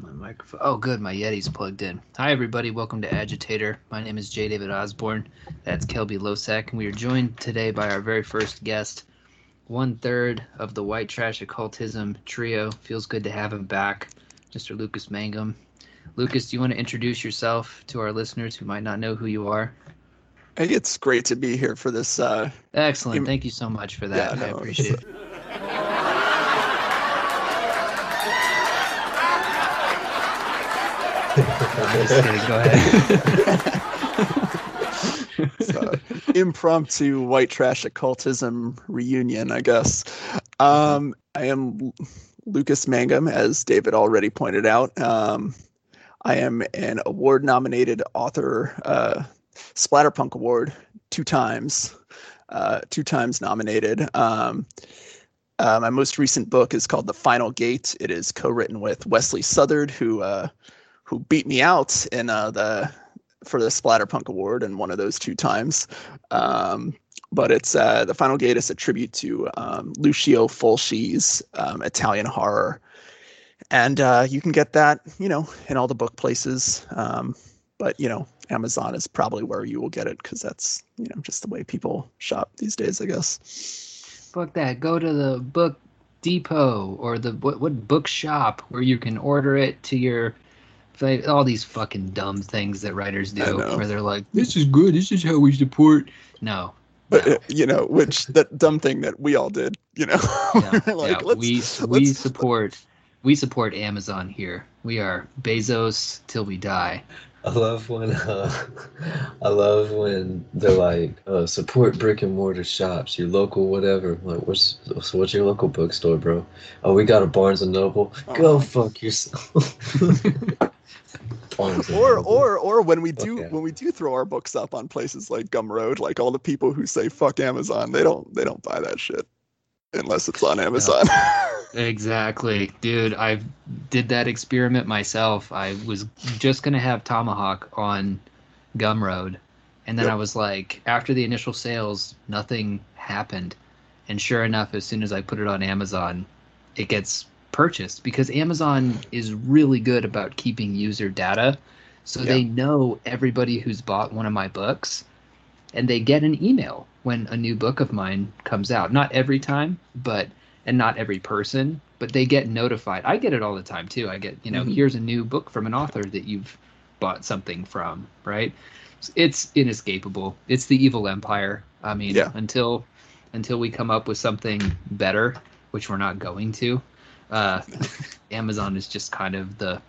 My microphone. Oh, good. My Yeti's plugged in. Hi, everybody. Welcome to Agitator. My name is J. David Osborne. That's Kelby Losack, and we are joined today by our very first guest, one third of the White Trash Occultism trio. Feels good to have him back, Mr. Lucas Mangum. Lucas, do you want to introduce yourself to our listeners who might not know who you are? It's great to be here for this. Uh, Excellent. Thank you so much for that. Yeah, I no, appreciate it. Go ahead. uh, impromptu white trash occultism reunion, I guess. Um, I am Lucas Mangum, as David already pointed out. Um, I am an award nominated author, uh, Splatterpunk Award, two times, uh, two times nominated. Um, uh, my most recent book is called The Final Gate. It is co-written with Wesley Southard, who uh, who beat me out in uh, the for the Splatterpunk Award in one of those two times. Um, but it's uh, the Final Gate is a tribute to um, Lucio Fulci's um, Italian horror, and uh, you can get that you know in all the book places. Um, but you know, Amazon is probably where you will get it because that's you know just the way people shop these days, I guess. Fuck that. Go to the book depot or the what, what bookshop where you can order it to your like, all these fucking dumb things that writers do where they're like this is good this is how we support no But no. you know, which that dumb thing that we all did, you know, Yeah, We're like, yeah, let's- we we let's- support we support Amazon here. We are Bezos till we die. I love when uh, I love when they're like uh, support brick and mortar shops, your local whatever. I'm like, what's so what's your local bookstore, bro? Oh, we got a Barnes and Noble. Go Oh. fuck yourself. Barnes and or or or when we do Okay. when we do throw our books up on places like Gumroad, like all the people who say fuck Amazon, they don't they don't buy that shit unless it's on Amazon. Exactly, dude. I did that experiment myself. I was just gonna have Tomahawk on Gumroad, and then Yep. I was like, after the initial sales, nothing happened. And sure enough, as soon as I put it on Amazon, it gets purchased because Amazon is really good about keeping user data. So they know everybody who's bought one of my books, and they get an email when a new book of mine comes out. Not every time, but and not every person, but they get notified. I get it all the time too. I get, you know, Mhm. here's a new book from an author that you've bought something from, right? It's inescapable. It's the evil empire. I mean, Yeah. until until we come up with something better, which we're not going to, uh, Amazon is just kind of the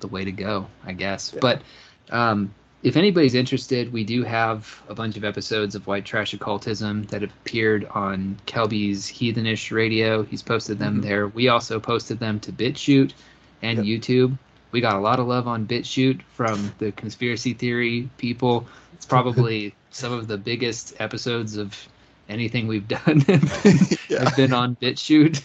the way to go, I guess. Yeah. But um, if anybody's interested, we do have a bunch of episodes of White Trash Occultism that appeared on Kelby's Heathenish Radio. He's posted them Mhm. there. We also posted them to BitChute and Yep. YouTube. We got a lot of love on BitChute from the conspiracy theory people. It's probably some of the biggest episodes of anything we've done yeah. have been on BitChute.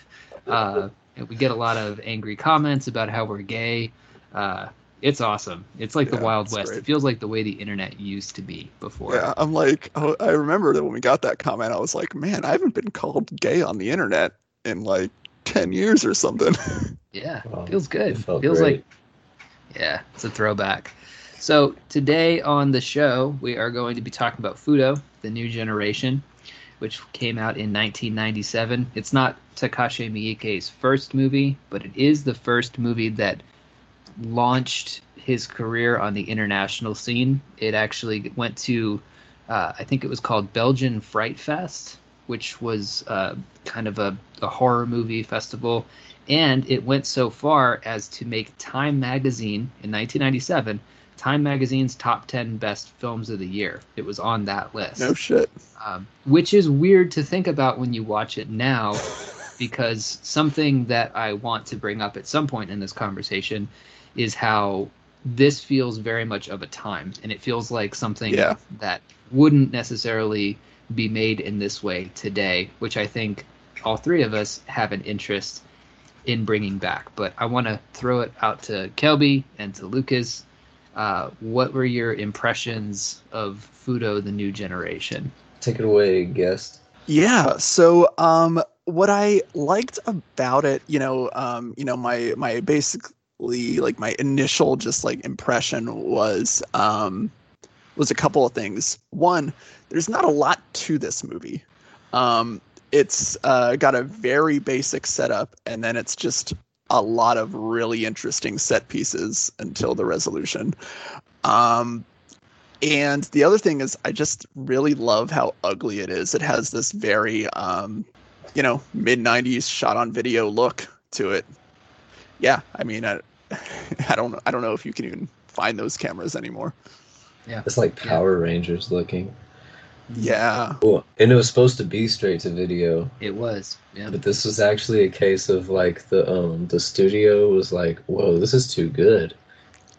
Uh, we get a lot of angry comments about how we're gay. Uh, it's awesome. It's like the Wild West. great. It feels like the way the internet used to be before. Yeah, I'm like, oh, I remember that when we got that comment, I was like, man, I haven't been called gay on the internet in like 10 years or something. Yeah, Wow, feels good. it feels great. like yeah, it's a throwback. So today on the show, we are going to be talking about Fudo, the new generation, which came out in 1997. It's not Takashi Miike's first movie, but it is the first movie that launched his career on the international scene. It actually went to, uh, I think it was called Belgian Fright Fest, which was uh, kind of a, a horror movie festival. And it went so far as to make Time Magazine in 1997, Time Magazine's top 10 best films of the year. It was on that list no shit. um, which is weird to think about when you watch it now because something that i want to bring up at some point in this conversation is how this feels very much of a time and it feels like something Yeah. that wouldn't necessarily be made in this way today which i think all three of us have an interest in bringing back but i want to throw it out to kelby and to lucas uh, what were your impressions of Fudo: The New Generation? Take it away, guest. Yeah. So, um, what I liked about it, you know, um, you know, my my basically like my initial just like impression was um was a couple of things. One, there's not a lot to this movie. Um it's uh, got a very basic setup and then it's just a lot of really interesting set pieces until the resolution. Um and the other thing is I just really love how ugly it is. It has this very um you know, mid 90s shot on video look to it. Yeah, I mean I I don't I don't know if you can even find those cameras anymore. Yeah. It's like Power Rangers looking. Yeah. Well, and it was supposed to be straight to video, It was. Yeah. but this was actually a case of like the um the studio was like, "Whoa, this is too good,"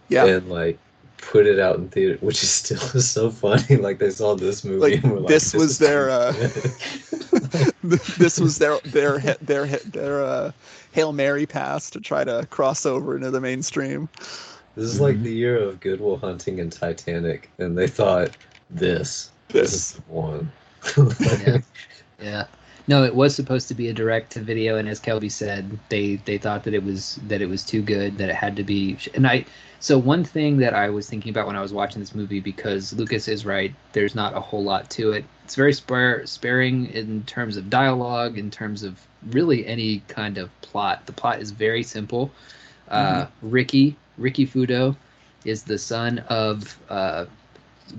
Yeah. and like put it out in theater, which is still so funny. Like they saw this movie Like, and were like, this was is their, uh, this was their their their their, their uh, hail mary pass to try to cross over into the mainstream. This is like Mhm. the year of Goodwill Hunting and Titanic, and they thought this, this is one. Yeah. Yeah. No, it was supposed to be a direct to video, and as Kelby said, they they thought that it was that it was too good that it had to be. And I so one thing that I was thinking about when I was watching this movie because Lucas is right, there's not a whole lot to it. It's very spare, sparing in terms of dialogue, in terms of really any kind of plot. The plot is very simple. Uh, Ricky Ricky Fudo is the son of uh,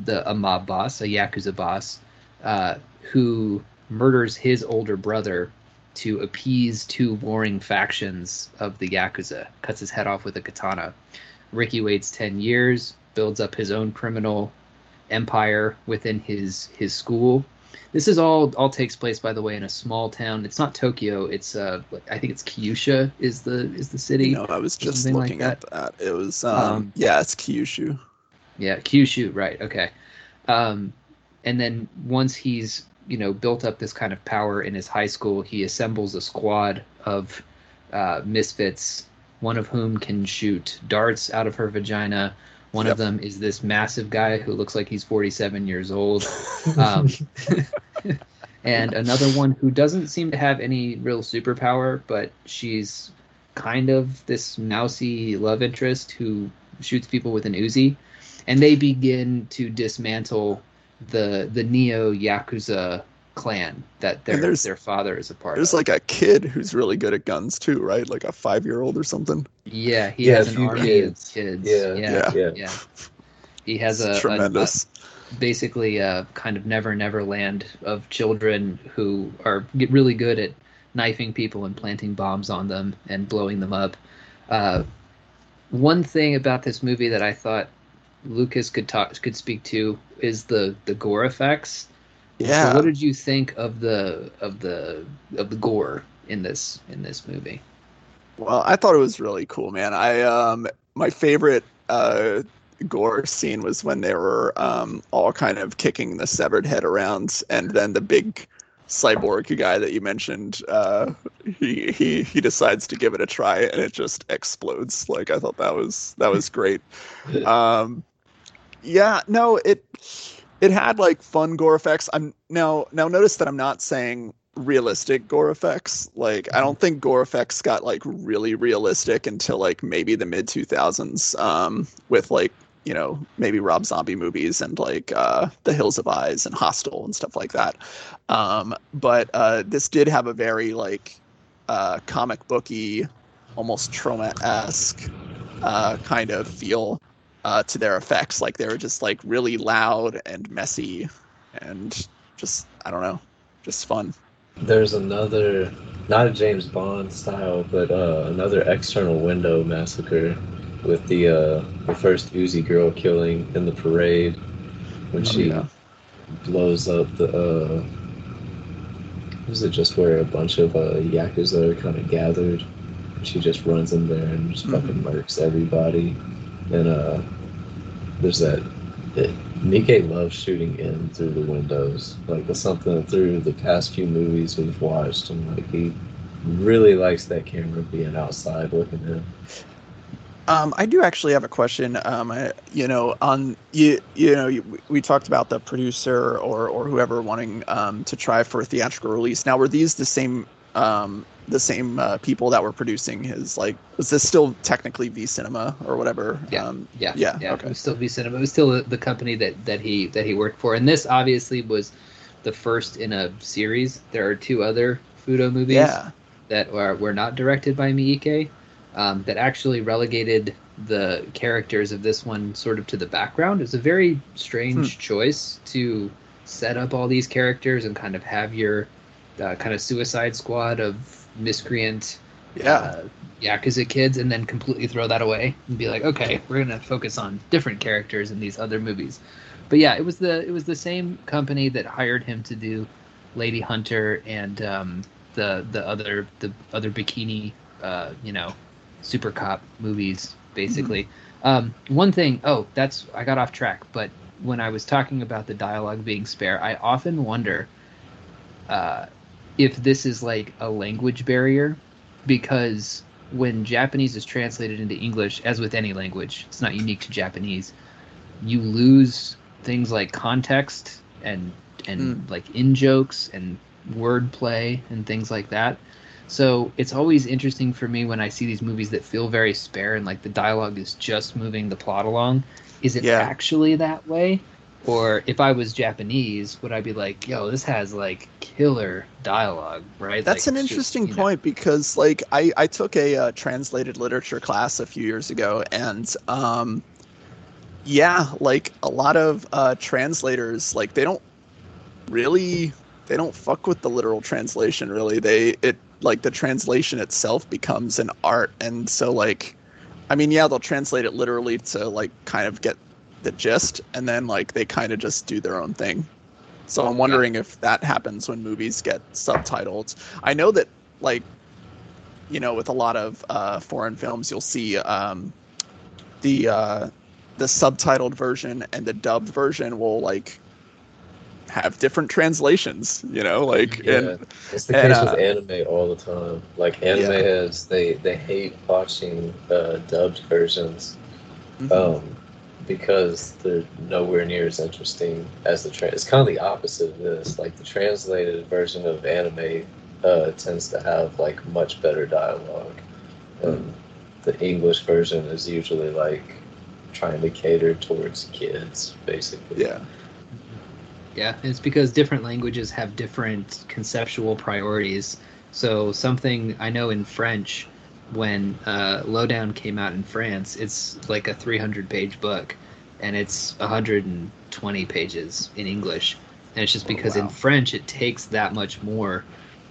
the a mob boss, a yakuza boss, uh, who murders his older brother to appease two warring factions of the yakuza. Cuts his head off with a katana. Ricky waits ten years, builds up his own criminal empire within his his school. This is all all takes place, by the way, in a small town. It's not Tokyo. It's uh, I think it's Kyushu is the is the city. you know, I was just something like looking at that. It was um, Um, yeah, it's Kyushu. Yeah, Kyushu, right? Okay. Um, and then once he's you know built up this kind of power in his high school, he assembles a squad of uh, misfits. One of whom can shoot darts out of her vagina. One Yep. of them is this massive guy who looks like he's 47 years old. Um, and another one who doesn't seem to have any real superpower, but she's kind of this mousy love interest who shoots people with an Uzi, and they begin to dismantle the the neo yakuza clan that their And there's- their father is a part of. There's of. like a kid who's really good at guns too, right? Like a five year old or something. yeah, he Yeah, has a an few army kids. of kids. Yeah, yeah, yeah. yeah. He has a, It's a- tremendous. a- basically a kind of never never land of children who are really good at knifing people and planting bombs on them and blowing them up. Uh, one thing about this movie that I thought Lucas could talk could speak to is the the gore effects. yeah. So what did you think of the of the of the gore in this in this movie? Well, I thought it was really cool, man. I um my favorite uh gore scene was when they were um all kind of kicking the severed head around and then the big cyborg guy that you mentioned uh he he he decides to give it a try and it just explodes. Like I thought that was that was great. um yeah, no, it it had like fun gore effects. I'm now now notice that I'm not saying realistic gore effects. Like I don't think gore effects got like really realistic until like maybe the mid 2000s um with like you know maybe Rob Zombie movies and like uh The Hills of Eyes and Hostel and stuff like that. Um but uh this did have a very like uh comic booky almost Troma-esque uh kind of feel uh to their effects like they were just like really loud and messy and just I don't know just fun. There's another, not a James Bond style, but uh, another external window massacre with the uh, the first Uzi girl killing in the parade when Oh, she yeah. blows up the. Uh, was it just where a bunch of uh, yakuza are kind of gathered? She just runs in there and just fucking murks everybody. And uh, there's that. It, Miike loves shooting in through the windows. Like something through the past few movies we've watched, and like he really likes that camera being outside looking in. Um, I do actually have a question. Um, I, you know, on you, you know, you, we talked about the producer or or whoever wanting um, to try for a theatrical release. Now, were these the same um, the same uh, people that were producing his like was this still technically V Cinema or whatever? Yeah. Um, Yeah, Yeah, yeah. okay. It was still V Cinema. It was still the, the company that that he that he worked for, and this obviously was the first in a series. There are two other Fudo movies yeah. that were, were not directed by Miike, um, that actually relegated the characters of this one sort of to the background. It's a very strange choice to set up all these characters and kind of have your uh, kind of Suicide Squad of miscreant Yeah. uh, Yakuza kids and then completely throw that away and be like, okay, we're gonna focus on different characters in these other movies. But yeah, it was the it was the same company that hired him to do Lady Hunter and um, the the other the other bikini uh, you know super cop movies basically. Um, one thing, oh, that's I got off track, but when I was talking about the dialogue being spare, I often wonder uh, if this is like a language barrier because when Japanese is translated into English, as with any language, it's not unique to Japanese, you lose things like context and and hmm. like in jokes and wordplay and things like that. So it's always interesting for me when I see these movies that feel very spare and like the dialogue is just moving the plot along. Is it Yeah. actually that way? Or if I was Japanese, would I be like, yo, this has like killer dialogue, right? That's Like, an it's just, interesting know- point because, like, I, I took a uh, translated literature class a few years ago, and um, yeah, like a lot of uh, translators, like they don't really, they don't fuck with the literal translation. Really, they it like the translation itself becomes an art, and so like, I mean, yeah, they'll translate it literally to like kind of get the gist, and then like they kind of just do their own thing. So I'm wondering if that happens when movies get subtitled. I know that, like, you know, with a lot of uh, foreign films, you'll see um, the uh, the subtitled version and the dubbed version will like have different translations. You know, like Yeah, and it's the and, case uh, with anime all the time. Like anime Yeah. heads, they they hate watching uh, dubbed versions um, because they're nowhere near as interesting as the trans. It's kind of the opposite of this. Like the translated version of anime uh, tends to have like much better dialogue, and the English version is usually like trying to cater towards kids, basically. yeah, Yeah, it's because different languages have different conceptual priorities. So something I know in French, when uh, Lowdown came out in France, it's like a 300 page book, and it's 120 pages in English. And it's just Oh, because in. French it takes that much more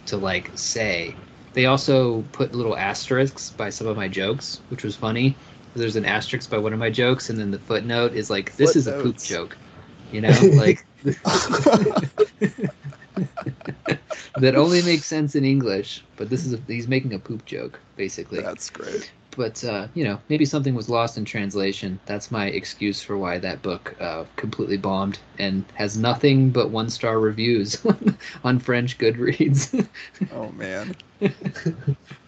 to like say. They also put little asterisks by some of my jokes, which was funny. There's an asterisk by one of my jokes, and then the footnote is like, "This is a poop joke," you know, like that only makes sense in English, but this is a, he's making a poop joke basically. that's great. But uh, you know, maybe something was lost in translation. That's my excuse for why that book uh, completely bombed and has nothing but one star reviews on French Goodreads. Oh man,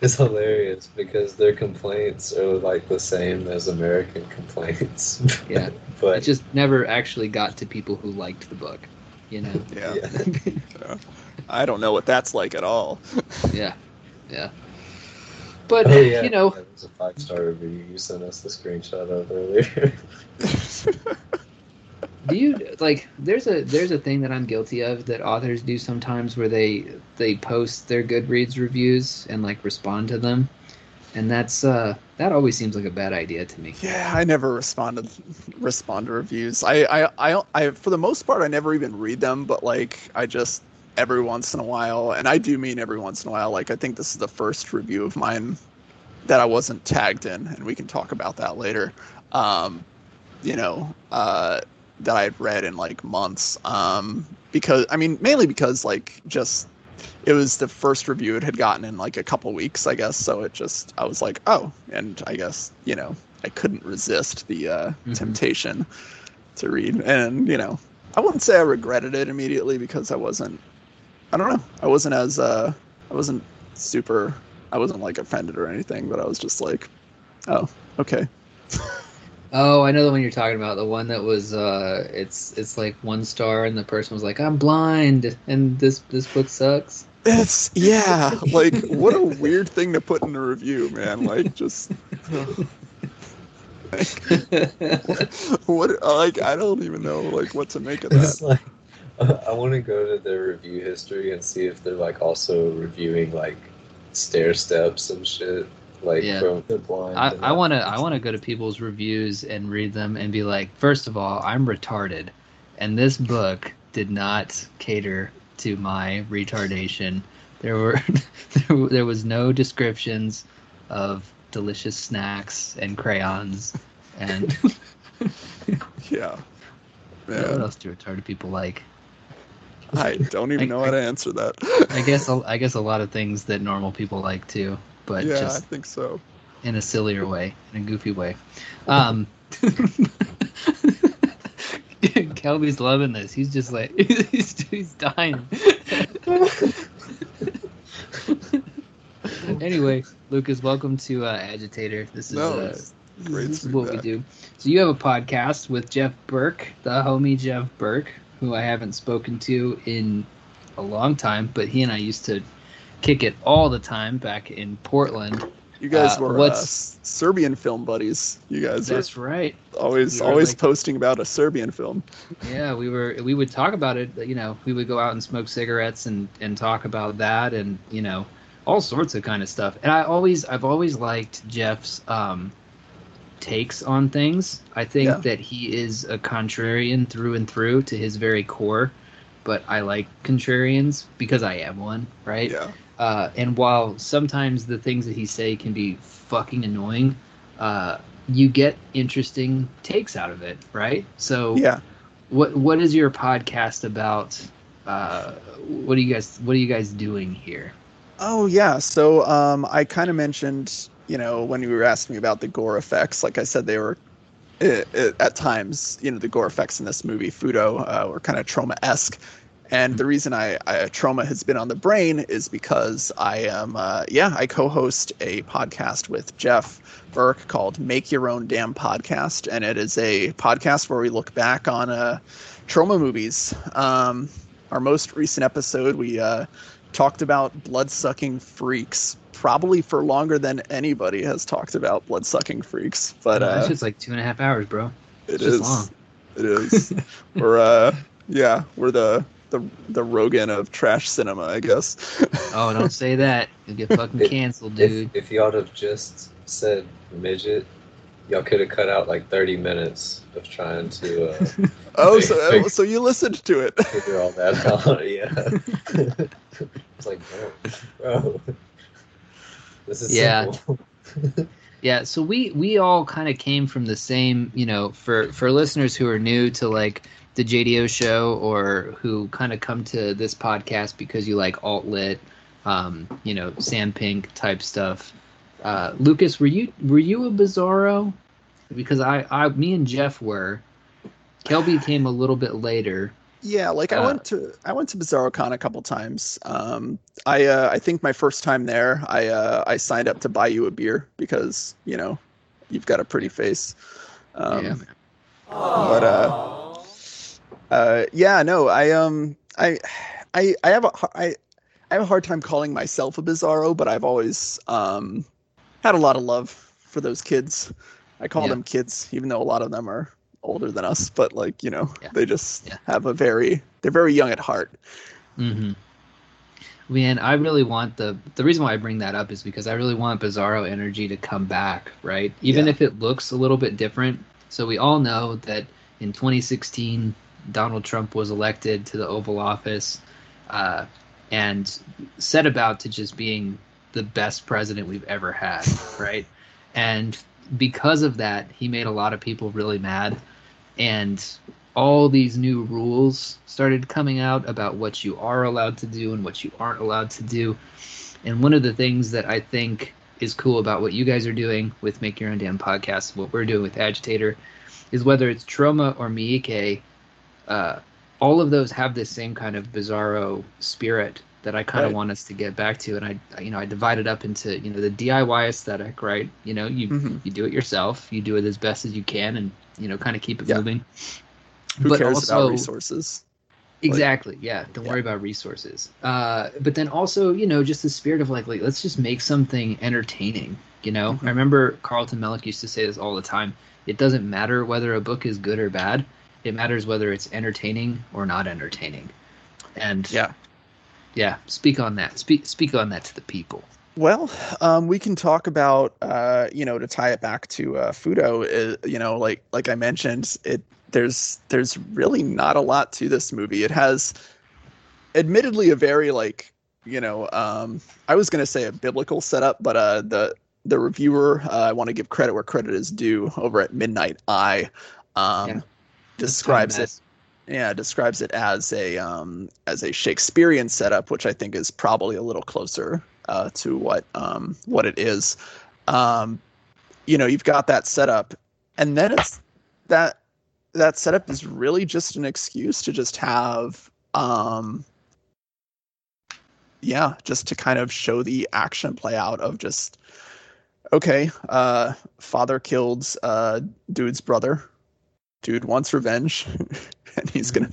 It's hilarious because their complaints are like the same as American complaints. Yeah. but it just never actually got to people who liked the book. You know? yeah. yeah. I don't know what that's like at all. yeah, yeah. But Oh, yeah. you know, it was a five star review you sent us the screenshot of earlier. do you like there's a there's a thing that i'm guilty of that authors do sometimes where they they post their goodreads reviews and like respond to them and that's uh that always seems like a bad idea to me Yeah, I never responded respond to reviews. I, I I I for the most part I never even read them, but like I just every once in a while, and I do mean every once in a while. Like I think this is the first review of mine that I wasn't tagged in, and we can talk about that later. Um, you know, uh, that I've read in like months. Um, because I mean, mainly because like just it was the first review it had gotten in like a couple weeks, I guess. So it just I was like, oh, and I guess you know I couldn't resist the uh, Mhm. temptation to read, and you know I wouldn't say I regretted it immediately because I wasn't. I don't know. I wasn't as uh, I wasn't super. I wasn't like offended or anything, but I was just like, oh, okay. oh i know the one you're talking about the one that was uh it's it's like one star and the person was like i'm blind and this this book sucks It's yeah, like what a weird thing to put in a review, man. Like just what like I don't even know like what to make of It's that. like I want to go to their review history and see if they're like also reviewing like stair steps and shit. Like Yeah. from the blind. I, I want to I want to go to people's reviews and read them and be like, first of all, I'm retarded, and this book did not cater to my retardation. There were there, there was no descriptions of delicious snacks and crayons and Yeah. what else do retarded people like? I don't even know how to answer that. I guess a- I guess a lot of things that normal people like too, but yeah, I think so. in a sillier way, in a goofy way. Um, Kelby's loving this. He's just like he's, he's dying. anyway, Lucas, welcome to uh, Agitator. This is, No, uh, great this is what we do. So you have a podcast with Jeff Burk, the homie Jeff Burk, who I haven't spoken to in a long time, but he and I used to kick it all the time back in Portland. You guys Uh, were uh, what's- S- Serbian film buddies. You guys are That's right. always we always like- posting about a Serbian film. Yeah, we were we would talk about it. You know, we would go out and smoke cigarettes and and talk about that and you know all sorts of kind of stuff. And I always I've always liked Jeff's um takes on things. I think Yeah. that he is a contrarian through and through to his very core. But I like contrarians because I am one, right? Yeah. Uh, and while sometimes the things that he say can be fucking annoying, uh, you get interesting takes out of it, right? So Yeah. what what is your podcast about? Uh, what are you guys What are you guys doing here? Oh yeah. So um, I kind of mentioned, you know, when you were asking me about the gore effects, like I said, they were i i at times, you know, the gore effects in this movie, Fudo, uh, were kind of Troma esque. And the reason I, I Troma has been on the brain is because I am, uh, yeah, I co-host a podcast with Jeff Burk called "Make Your Own Damn Podcast," and it is a podcast where we look back on uh, Troma movies. Um, our most recent episode, we uh, talked about blood-sucking freaks, probably for longer than anybody has talked about blood-sucking freaks. But That's uh, just like two and a half hours, bro. it just is. long. It is. we're uh, yeah, we're the the the Rogan of trash cinema, I guess. Oh, don't say that. You'll get fucking If- canceled, dude. If, if y'all would have just said midget, y'all could have cut out like 30 minutes of trying to uh, oh, Big- so uh, so you listened to it. figure all that out. Yeah. it's like, bro, bro. This is Yeah. Yeah, so we we all kind of came from the same, you know, for for listeners who are new to like the JDO show or who kind of come to this podcast because you like alt lit, um, you know, Sam Pink type stuff. Uh, Lucas, were you were you a Bizarro? Because I, I me and Jeff were. Kelby came a little bit later. Yeah, like I Uh, went to I went to BizarroCon a couple times. Um, I uh, I think my first time there, I uh, I signed up to buy you a beer because you know you've got a pretty face. Um, yeah, man. but uh, uh, yeah, no, I um, I, I, I have a I, I have a hard time calling myself a bizarro, but I've always um, had a lot of love for those kids. I call Yeah. them kids, even though a lot of them are older than us. But like you know, Yeah. they just Yeah. have a very they're very young at heart. Mm-hmm. Man, I really want the the reason why I bring that up is because I really want Bizarro energy to come back, right? Even if it looks a little bit different. So we all know that in 2016, Donald Trump was elected to the Oval Office, uh, and set about to just being the best president we've ever had, right? And because of that, he made a lot of people really mad, and all these new rules started coming out about what you are allowed to do and what you aren't allowed to do. And one of the things that I think is cool about what you guys are doing with Make Your Own Damn Podcast, what we're doing with Agitator, is whether it's Troma or Miike, uh, all of those have this same kind of bizarro spirit that I kind of Right. want us to get back to. And I, you know, I divide it up into you know the DIY aesthetic, right? You know, you Mhm. you do it yourself, you do it as best as you can, and you know, kind of keep it Yeah. moving. Who But cares also- about resources? Exactly. Yeah. Don't Yeah. worry about resources. Uh, but then also, you know, just the spirit of like, like let's just make something entertaining. You know, Mhm. I remember Carlton Mellick used to say this all the time. It doesn't matter whether a book is good or bad. It matters whether it's entertaining or not entertaining. And Yeah. yeah, speak on that. Speak speak on that to the people. Well, um, we can talk about, uh, you know, to tie it back to uh, Fudo. Uh, you know, like like I mentioned, it there's there's really not a lot to this movie. It has, admittedly, a very like you know, um, I was gonna say a biblical setup, but uh, the the reviewer, uh, I want to give credit where credit is due. Over at Midnight Eye, um, Yeah. Describes it yeah describes it as a um as a shakespearean setup which i think is probably a little closer uh to what um what it is. Um you know you've got that setup and then it's that that setup is really just an excuse to just have um yeah just to kind of show the action play out of just okay uh father killed uh dude's brother dude wants revenge and he's gonna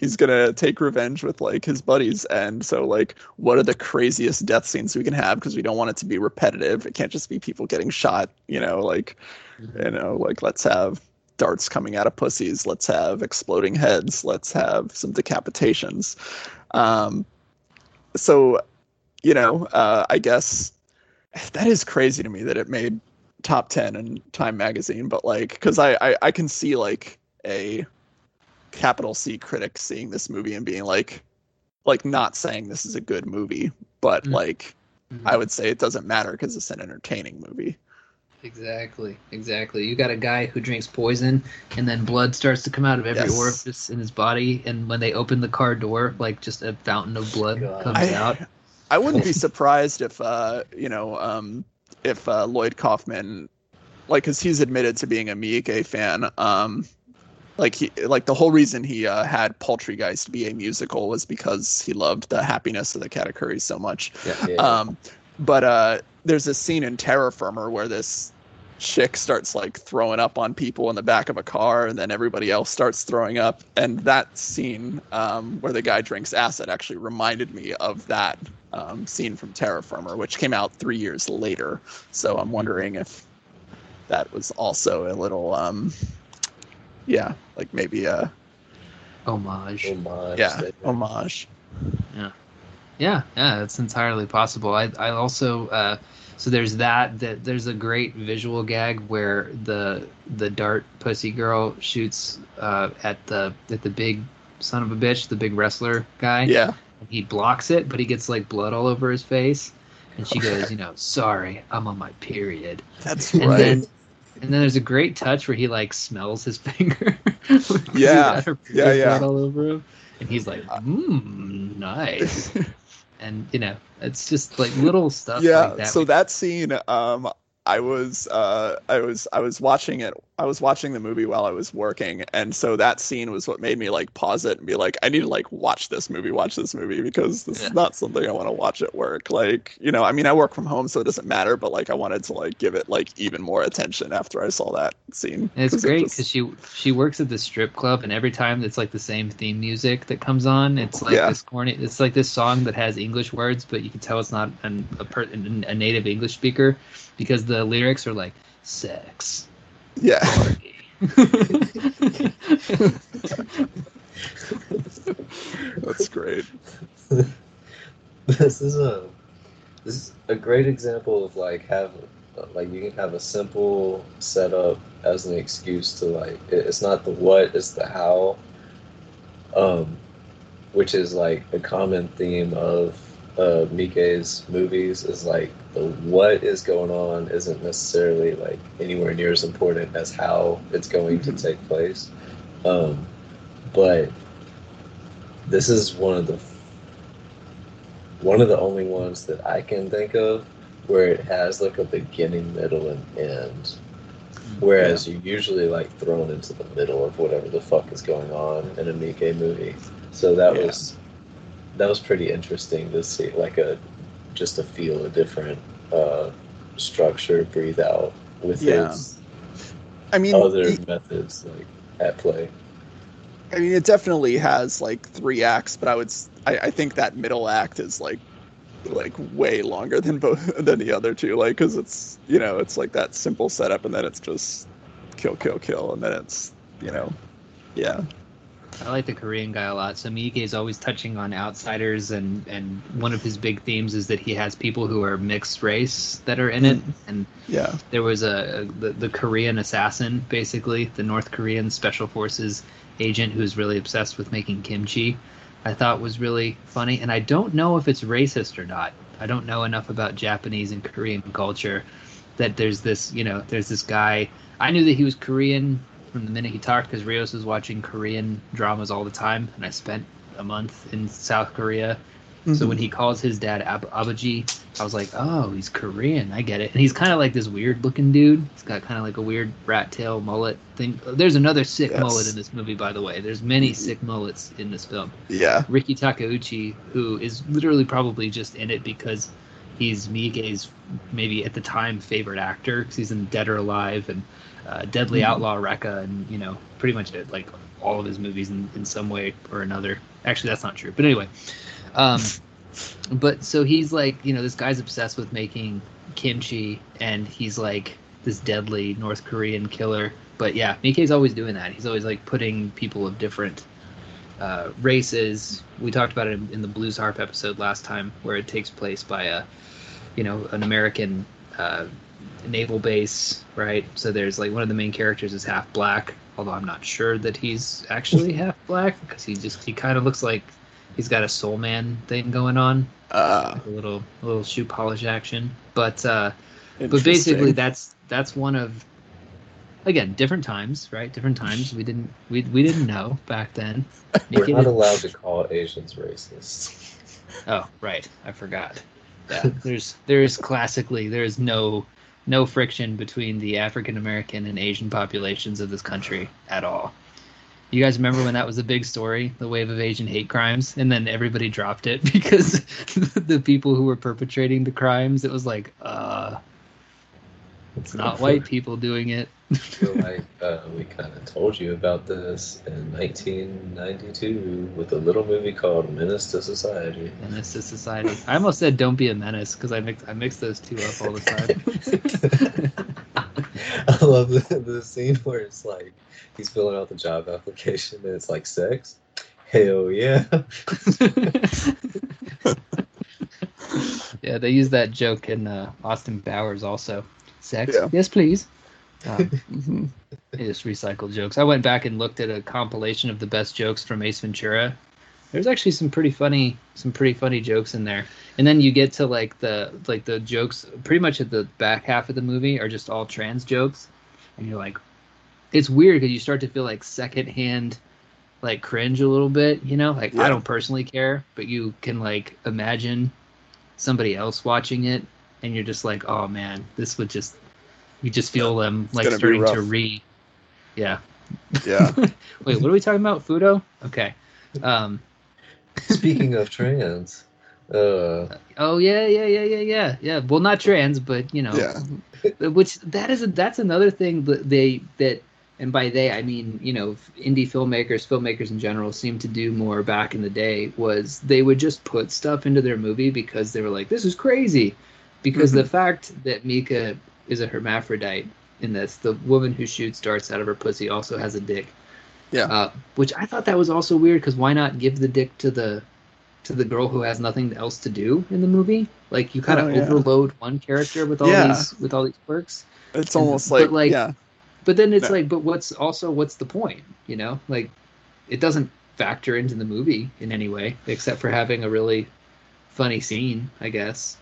he's gonna take revenge with like his buddies. And so like what are the craziest death scenes we can have? Because we don't want it to be repetitive. It can't just be people getting shot you know like you know like let's have darts coming out of pussies. Let's have exploding heads. Let's have some decapitations. Um so you know uh i guess that is crazy to me that it made top 10 in time magazine but like because I, I i can see like a capital c critic seeing this movie and being like like not saying this is a good movie but Mm. like i would say it doesn't matter because it's an entertaining movie Exactly, exactly. You got a guy who drinks poison, and then blood starts to come out of every Yes. orifice in his body. And when they open the car door, like just a fountain of blood God. comes I, out. I wouldn't be surprised if uh you know um if uh, Lloyd Kaufman like cuz he's admitted to being a Miike fan um like he like the whole reason he uh, had Poultrygeist be a musical was because he loved the happiness of the Katakuri so much Yeah, yeah. um, but uh, there's a scene in Terror Firmer where this chick starts like throwing up on people in the back of a car, and then everybody else starts throwing up. And that scene um, where the guy drinks acid actually reminded me of that um, scene from Terror Firmer, which came out three years later. So I'm wondering if that was also a little, um, yeah, like maybe a Homage. Homage yeah there. homage. Yeah, yeah, yeah. it's entirely possible. I I also uh, so there's that that there's a great visual gag where the the dart pussy girl shoots uh, at the at the big son of a bitch, the big wrestler guy. Yeah, and he blocks it, but he gets like blood all over his face. And she goes, you know, sorry, I'm on my period. that's And right. then and then there's a great touch where he like smells his finger. Yeah, yeah, yeah. all over him. And he's like, mmm, nice. and you know, it's just like little stuff yeah like that. so that scene um i was uh i was i was watching it i was watching the movie while i was working and so that scene was what made me like pause it and be like i need to like watch this movie watch this movie because this Yeah. is not something i want to watch at work like you know i mean i work from home so it doesn't matter but like i wanted to like give it like even more attention after i saw that scene And it's 'Cause it great just- because she she works at the strip club, and every time it's like the same theme music that comes on. It's like Yeah. this corny. It's like this song that has English words, but you can tell it's not an, a, per, a native English speaker because the lyrics are like sex. Yeah. That's great. This is a this is a great example of like have like you can have a simple setup as an excuse to like it's not the what it's the how um which is like a common theme of uh Miike's movies is like the what is going on isn't necessarily like anywhere near as important as how it's going to Mhm. take place um but this is one of the one of the only ones that I can think of where it has like a beginning, middle, and end. Whereas you're usually like thrown into the middle of whatever the fuck is going on in a Mike movie. So that Yeah. was that was pretty interesting to see like a just to feel a different uh structure breathe out with Yeah. his i mean other methods like at play. I mean, it definitely has like three acts, but I would I think that middle act is like like way longer than both than the other two. Like, because it's you know it's like that simple setup, and then it's just kill, kill, kill, and then it's you know, yeah, I like the Korean guy a lot. So Miike is always touching on outsiders, and and one of his big themes is that he has people who are mixed race that are in it. Mm. And yeah, there was a the, the Korean assassin, basically the North Korean special forces agent who's really obsessed with making kimchi. I thought was really funny, and I don't know if it's racist or not. I don't know enough about Japanese and Korean culture that there's this, you know, there's this guy. I knew that he was Korean from the minute he talked because Rios was watching Korean dramas all the time, and I spent a month in South Korea. So mm-hmm. when he calls his dad Ab- Abaji, I was like, oh, he's Korean. I get it. And he's kind of like this weird looking dude. He's got kind of like a weird rat tail mullet thing. There's another sick Yes. mullet in this movie, by the way. There's many sick mullets in this film. yeah, Riki Takeuchi, who is literally probably just in it because he's Miike's maybe at the time favorite actor because he's in Dead or Alive and uh, Deadly Mhm. Outlaw Rekka and you know pretty much it, like all of his movies in, in some way or another. Actually, that's not true, but anyway. Um, but so he's like, you know, this guy's obsessed with making kimchi, and he's like this deadly North Korean killer. But yeah, Miike's always doing that. He's always like putting people of different uh, races. We talked about it in, in the Blues Harp episode last time, where it takes place by a, you know, an American uh, naval base, right? So there's like one of the main characters is half black, although I'm not sure that he's actually half black because he just he kind of looks like he's got a soul man thing going on, uh, like a little a little shoe polish action. But uh, but basically that's that's one of again different times, right? Different times. We didn't we we didn't know back then. We're not didn't- allowed to call Asians racist. Oh, right. I forgot. Yeah. There's there's classically there's no no friction between the African American and Asian populations of this country at all. You guys remember when that was a big story, the wave of Asian hate crimes, and then everybody dropped it because the people who were perpetrating the crimes, it was like, uh, it's not white people doing it. I feel like uh, we kind of told you about this in 1992 with a little movie called Menace to Society. Menace to society. I almost said "Don't be a menace" because I mix I mix those two up all the time. I love the, the scene where it's like he's filling out the job application and it's like sex. Hell yeah. yeah, they use that joke in uh, Austin Powers also. Sex? Yeah. Yes, please. Um, they just recycle jokes. I went back and looked at a compilation of the best jokes from Ace Ventura. There's actually some pretty funny, some pretty funny jokes in there. And then you get to like the like the jokes pretty much at the back half of the movie are just all trans jokes, and you're like, it's weird because you start to feel like secondhand like cringe a little bit, you know? Like Yeah. I don't personally care, but you can like imagine somebody else watching it and you're just like, "Oh man, this would just you just feel them like starting to re Yeah. yeah, Wait, what are we talking about? Fudo? Okay. Um Speaking of trans, uh, oh yeah, yeah, yeah, yeah, yeah. Yeah. Well, not trans, but you know, yeah, which that is a, that's another thing that they that and by they I mean you know indie filmmakers filmmakers in general seem to do more back in the day was they would just put stuff into their movie because they were like this is crazy because the fact that Mika is a hermaphrodite in this the woman who shoots darts out of her pussy also has a dick Yeah. uh, which I thought that was also weird because why not give the dick to the to the girl who has nothing else to do in the movie like you kind of Oh, yeah. overload one character with all Yeah. these with all these quirks it's And- almost like, like, yeah, but then it's No. like, but what's also what's the point? You know, like it doesn't factor into the movie in any way, except for having a really funny scene, I guess,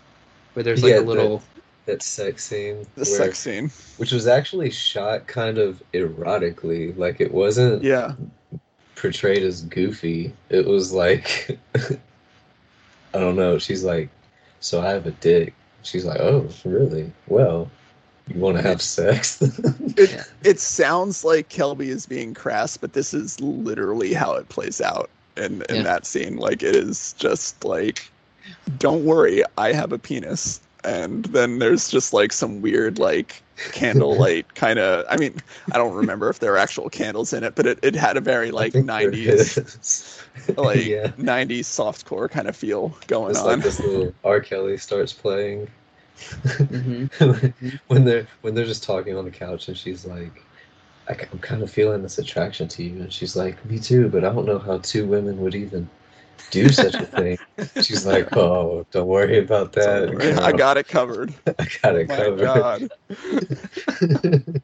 where there's like Yeah, a little. that sex scene, the where- sex scene. which was actually shot kind of erotically. Like it wasn't Yeah, portrayed as goofy. It was like, I don't know. She's like, so I have a dick. She's like, oh, really? Well, you want to have sex? it it sounds like Kelby is being crass, but this is literally how it plays out in in Yeah. that scene. Like it is just like, don't worry, I have a penis, and then there's just like some weird like candlelight kind of. I mean, I don't remember if there were actual candles in it, but it, it had a very like '90s like yeah. 90s softcore kind of feel going It's on. like this little R. Kelly starts playing hmm when they're when they're just talking on the couch and she's like, I, am kind of feeling this attraction to you, and she's like, me too, but I don't know how two women would even do such a thing. She's like, oh, don't worry about that. Don't worry, I got it covered. I got it My covered. God.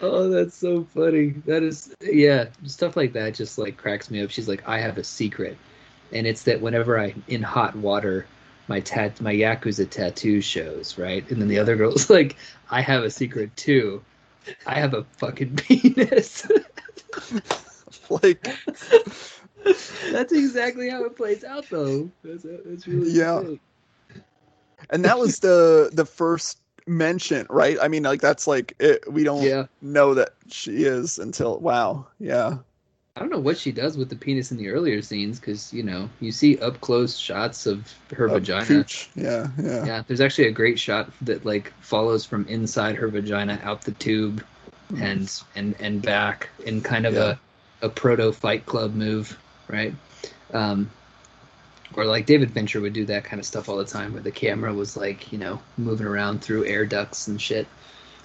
oh, that's so funny. That is, yeah, stuff like that just like cracks me up. She's like, I have a secret, and it's that whenever I'm in hot water, my tat, my yakuza tattoo shows, right? And then the other girl's like, I have a secret too. I have a fucking penis. like, that's exactly how it plays out, though. That's, that's really Yeah. sick. and that was the the first mention, right? I mean, like that's like it, we don't Yeah. know that she is until wow, yeah, I don't know what she does with the penis in the earlier scenes because you know you see up close shots of her vagina. cooch. yeah, yeah, Yeah, there's actually a great shot that like follows from inside her vagina out the tube mm. and and and back in kind of Yeah. a a proto Fight Club move, right? Um, or like David Fincher would do that kind of stuff all the time, where the camera was like you know moving around through air ducts and shit.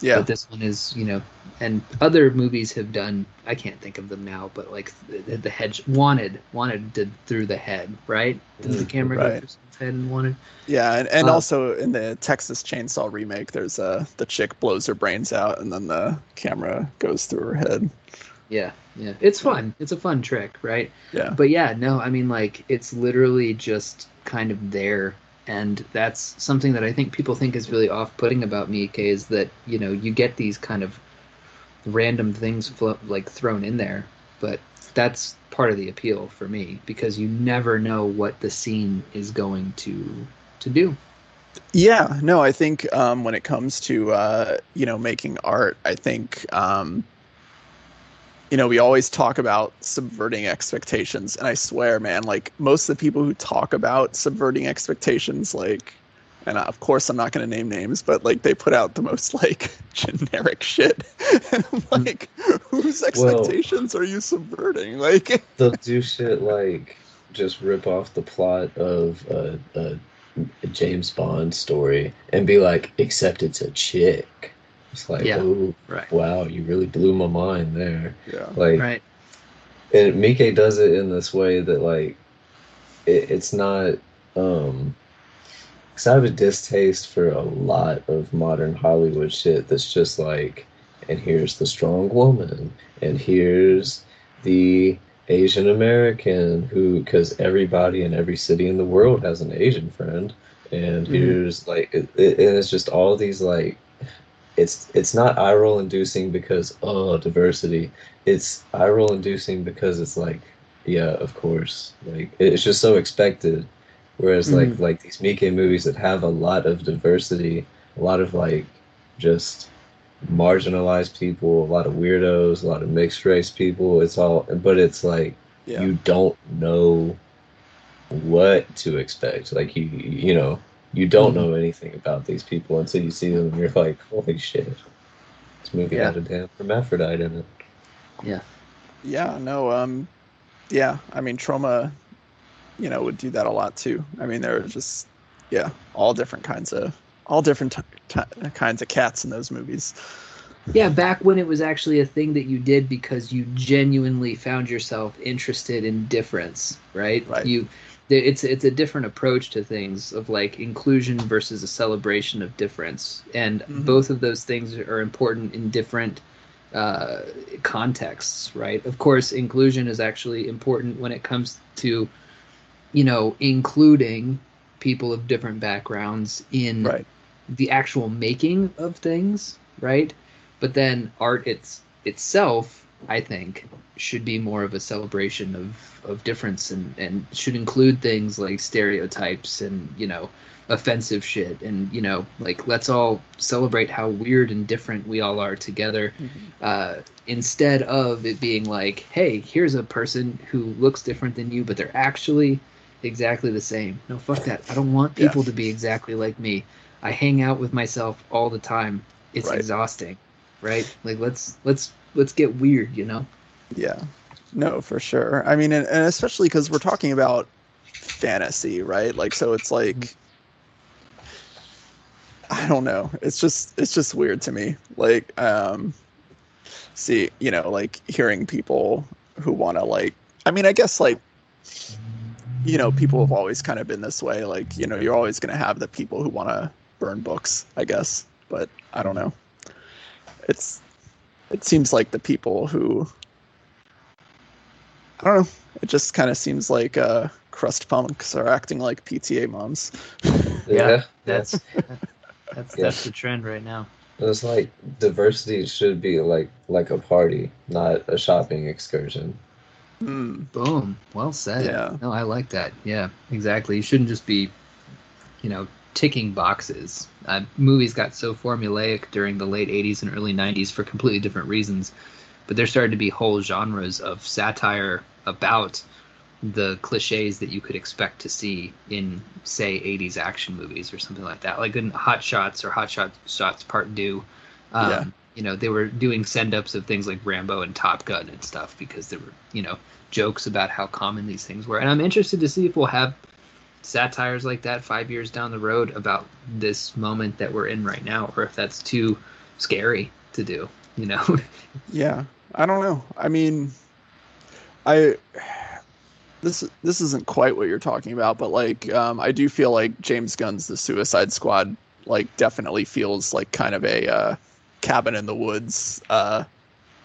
yeah. But this one is, you know, and other movies have done. I can't think of them now, but like the, the head wanted wanted did through the head, right? Did the Mm, camera right. go through someone's head and wanted? Yeah, and, and Uh, also in the Texas Chainsaw remake, there's uh the chick blows her brains out, and then the camera goes through her head. Yeah, yeah. It's fun. It's a fun trick, right? Yeah, But yeah, no, I mean like it's literally just kind of there and that's something that I think people think is really off-putting about Miike is that, you know, you get these kind of random things flo- like thrown in there, but that's part of the appeal for me because you never know what the scene is going to to do. yeah. No, I think um, when it comes to uh, you know making art, I think um, you know we always talk about subverting expectations, and I swear, man, like most of the people who talk about subverting expectations, like. And of course, I'm not going to name names, but like they put out the most like generic shit. and I'm hmm. like, whose Well- expectations are you subverting? Like, They'll do shit like just rip off the plot of a, a, a James Bond story and be like, except it's a chick. It's like, Yeah. oh, Right. wow, you really blew my mind there. yeah, Like, Right. and Miike does it in this way that like it, it's not um because I have a distaste for a lot of modern Hollywood shit that's just like and here's the strong woman and here's the Asian American who because everybody in every city in the world has an Asian friend and Mhm. here's like it, it, and it's just all these like it's it's not eye roll inducing because oh diversity. It's eye roll inducing because it's like yeah of course. Like it's just so expected. Whereas like mm. like these Miike movies that have a lot of diversity a lot of like just marginalized people a lot of weirdos a lot of mixed race people it's all but it's like yeah, you don't know what to expect. Like you you know you don't Mhm. know anything about these people until you see them and you're like holy shit this movie Yeah. had a damn hermaphrodite in it Yeah. yeah. No, um, yeah. I mean, Troma, you know, would do that a lot too. I mean, there are just, yeah, all different kinds of, all different t- t- kinds of cats in those movies. Yeah, back when it was actually a thing that you did because you genuinely found yourself interested in difference, right? Right. You it's it's a different approach to things of like inclusion versus a celebration of difference. And Mhm. both of those things are important in different uh, contexts, right? Of course, inclusion is actually important when it comes to you know, including people of different backgrounds in Right. the actual making of things, right? But then art it's itself, I think, should be more of a celebration of, of difference and, and should include things like stereotypes and, you know, offensive shit and, you know, like let's all celebrate how weird and different we all are together. Uh, instead of it being like, hey, here's a person who looks different than you, but they're actually exactly the same. No, fuck that. I don't want Yeah. people to be exactly like me. I hang out with myself all the time. it's Right. exhausting, right? Like let's let's let's get weird, you know? Yeah. No, for sure. I mean, and, and especially because we're talking about fantasy, right? Like, so it's like, I don't know. It's just, it's just weird to me. Like, um, see, you know, like hearing people who want to, like, I mean, I guess, like, you know, people have always kind of been this way. Like, you know, you're always going to have the people who want to burn books, I guess. But I don't know. It's, it seems like the people who I don't know. It just kind of seems like uh, crust punks are acting like PTA moms. Yeah, That's that's Yeah. that's the trend right now. It's like diversity should be like like a party, not a shopping excursion. Hmm. Boom. Well said. Yeah. No, I like that. Yeah, exactly. You shouldn't just be, you know, ticking boxes. Uh, movies got so formulaic during the late 80s and early 90s for completely different reasons. But there started to be whole genres of satire about the cliches that you could expect to see in, say, 80s action movies or something like that. Like in Hot Shots or Hot Shot, Shots Part 2. Um, Yeah. You know, they were doing send ups of things like Rambo and Top Gun and stuff because there were, you know, jokes about how common these things were. And I'm interested to see if we'll have satires like that five years down the road about this moment that we're in right now, or if that's too scary to do. You know, Yeah, I don't know. I mean, I this this isn't quite what you're talking about, but like um, I do feel like James Gunn's The Suicide Squad like definitely feels like kind of a uh, cabin in the woods uh,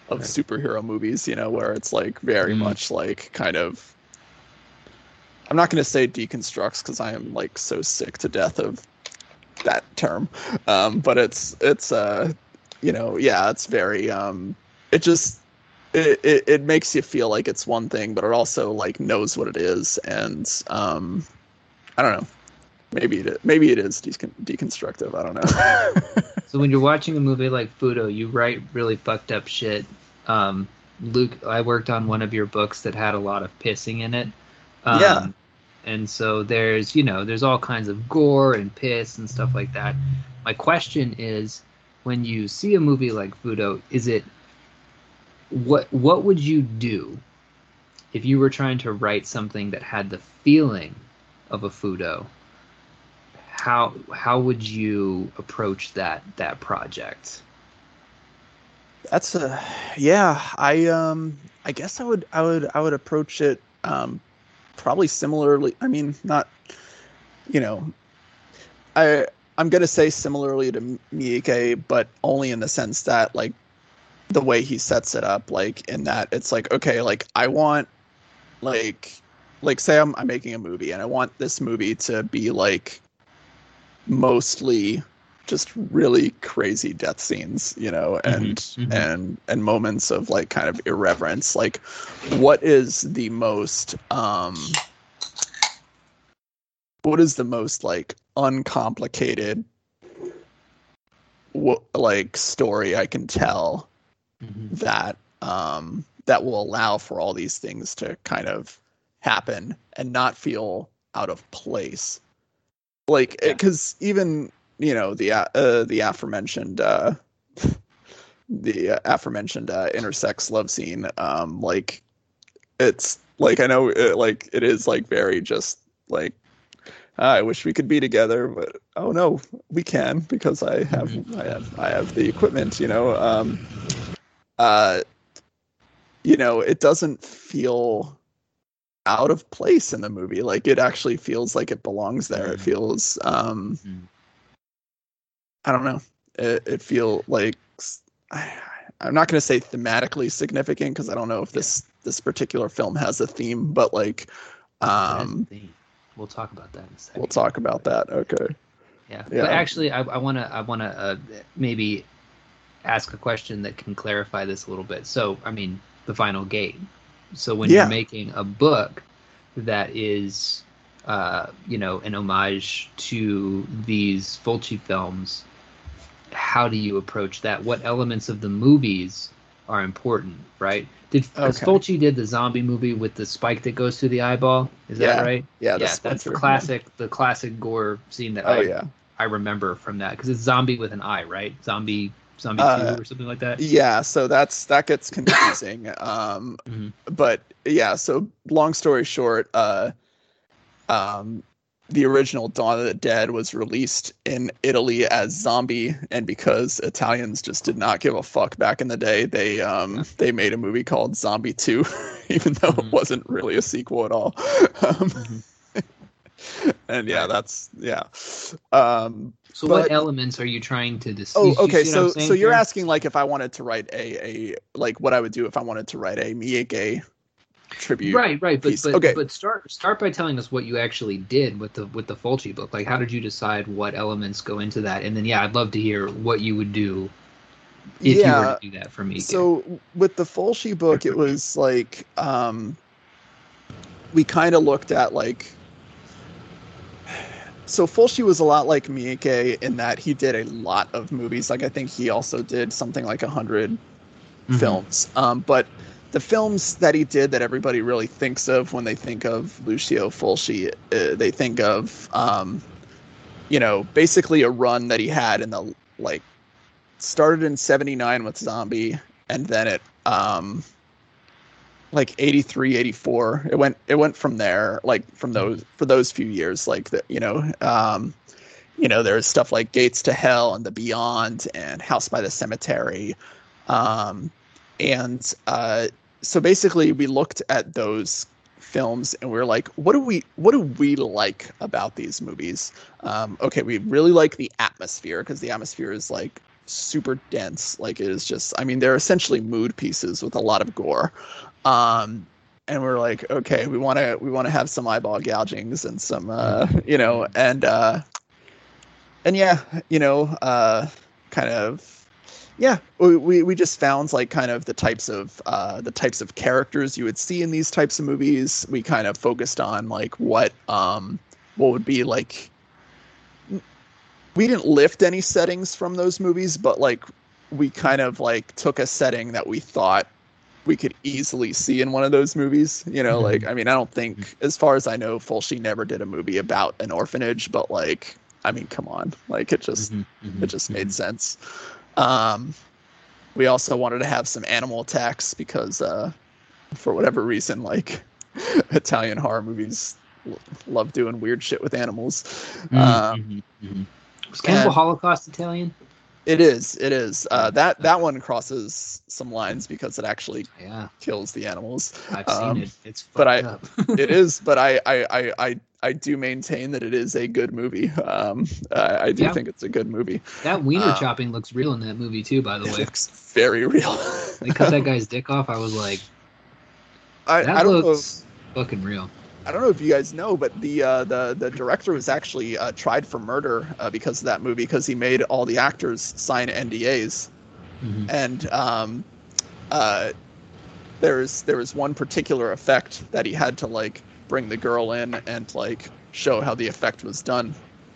of Right. superhero movies. You know, where it's like very Mm. much like kind of. I'm not going to say deconstructs because I am like so sick to death of that term, um, but it's it's uh you know yeah it's very um it just it, it, it makes you feel like it's one thing but it also like knows what it is and um i don't know maybe it maybe it is decon- deconstructive i don't know so when you're watching a movie like Fudo, you write really fucked up shit. Um, Luke, I worked on one of your books that had a lot of pissing in it. Um, Yeah. And so there's, you know, there's all kinds of gore and piss and stuff like that. My question is, when you see a movie like Fudo, is it what what would you do if you were trying to write something that had the feeling of a Fudo? How how would you approach that that project? that's a yeah i um i guess i would i would i would approach it um probably similarly i mean not you know i i'm gonna say similarly to miike but only in the sense that like the way he sets it up like in that it's like okay like i want like like say i'm, I'm making a movie and i want this movie to be like mostly just really crazy death scenes you know and mhm. and and moments of like kind of irreverence like what is the most um what is the most like uncomplicated what like story i can tell that um that will allow for all these things to kind of happen and not feel out of place like Yeah. because even you know the uh, the aforementioned uh the uh, aforementioned uh, intersex love scene um like it's like i know it, like it is like very just like "Ah, i wish we could be together but oh no we can because i have i have i have the equipment you know um uh you know it doesn't feel out of place in the movie like it actually feels like it belongs there it Mhm. feels um Mhm. I don't know it, it feel like I, i'm not going to say thematically significant because i don't know if this this particular film has a theme but like um we'll talk about that in a second. we'll talk about that okay Yeah, Yeah. but actually, I, I want to I want to uh, maybe ask a question that can clarify this a little bit. So, I mean, the final gate. So, when Yeah. you're making a book that is, uh, you know, an homage to these Fulci films, how do you approach that? What elements of the movies are important, right? Did because Okay. Fulci did the zombie movie with the spike that goes through the eyeball? Is Yeah. that right? yeah, yeah, that's the classic, the classic gore scene that oh I yeah I remember from that because it's zombie with an eye, right? Zombie Zombie Uh, Two or something like that. Yeah, so that's that gets confusing. um, Mhm. but yeah, so long story short, uh, um, the original Dawn of the Dead was released in Italy as Zombie, and because Italians just did not give a fuck back in the day, they um, they made a movie called Zombie Two, even though Mhm. it wasn't really a sequel at all. um, Mhm. and yeah, Right. that's yeah. Um, So, what elements are you trying to dis- Oh, you- you okay. So, so you're here? asking like if I wanted to write a a like what I would do if I wanted to write a Miike tribute. right, right. But piece. but, Okay. but start start by telling us what you actually did with the with the Fulci book. Like, how did you decide what elements go into that? And then, yeah, I'd love to hear what you would do if you were to do that for me. So with the Fulci book, it was like um, we kind of looked at like. So Fulci was a lot like Miike in that he did a lot of movies. Like I think he also did something like a 100 Mhm. films. Um, but the films that he did that everybody really thinks of when they think of Lucio Fulci, uh, they think of, um, you know, basically a run that he had in the like started in '79 with Zombie, and then it um, like 83 84 it went it went from there like from those for those few years like that you know um you know there's stuff like gates to hell and the beyond and house by the cemetery um and uh so basically we looked at those films and we are like what do we what do we like about these movies? Um okay we really like the atmosphere because the atmosphere is like super dense. Like it is just i mean they're essentially mood pieces with a lot of gore. Um and we're like okay we want to we want to have some eyeball gougings and some uh you know and uh and yeah you know uh kind of yeah we, we just found like kind of the types of uh the types of characters you would see in these types of movies we kind of focused on like what um what would be like we didn't lift any settings from those movies but like we kind of like took a setting that we thought we could easily see in one of those movies you know Mhm. like i mean i don't think as far as i know fulci never did a movie about an orphanage but like i mean come on like it just Mhm, mhm, it just made mhm. sense. Um, we also wanted to have some animal attacks because, uh, for whatever reason, like Italian horror movies l- love doing weird shit with animals. Mhm, Um, mhm, mhm. Was Cannibal and- Holocaust Italian? It is, it is. Uh, that that one crosses some lines because it actually Yeah, kills the animals. I've Um, seen it. It's but I- up. It is, but I I, I, I I do maintain that it is a good movie. Um, I, I do Yeah. think it's a good movie. that wiener uh, chopping looks real in that movie too. By the It way, looks very real. they cut that guy's dick off. I was like, I, that I don't know. looks fucking real. I don't know if you guys know, but the uh, the the director was actually uh, tried for murder uh, because of that movie because he made all the actors sign NDAs, Mhm. and um, uh, there's there was one particular effect that he had to like bring the girl in and like show how the effect was done.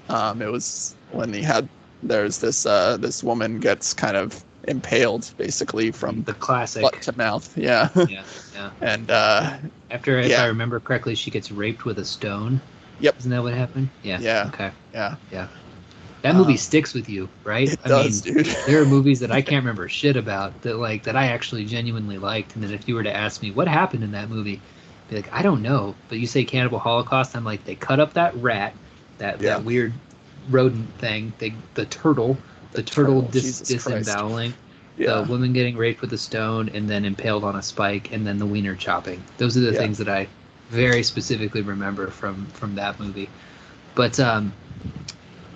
Um, it was when he had there's this uh, this woman gets kind of impaled basically from The classic. butt to mouth, yeah, Yeah, yeah. and uh, After, if Yeah. I remember correctly, she gets raped with a stone. Yep. Isn't that what happened? Yeah. Yeah. Okay. yeah, Yeah. That movie Um, sticks with you, right? it I does, mean, dude. there are movies that I can't remember shit about that like that I actually genuinely liked, and that if you were to ask me what happened in that movie, I'd be like, I don't know. But you say Cannibal Holocaust, I'm like, they cut up that rat, that Yeah. that weird rodent thing, they the turtle, the, turtle, turtle, dis- disemboweling, yeah. the woman getting raped with a stone and then impaled on a spike, and then the wiener chopping. Those are the Yeah. things that I very specifically remember from from that movie. But um,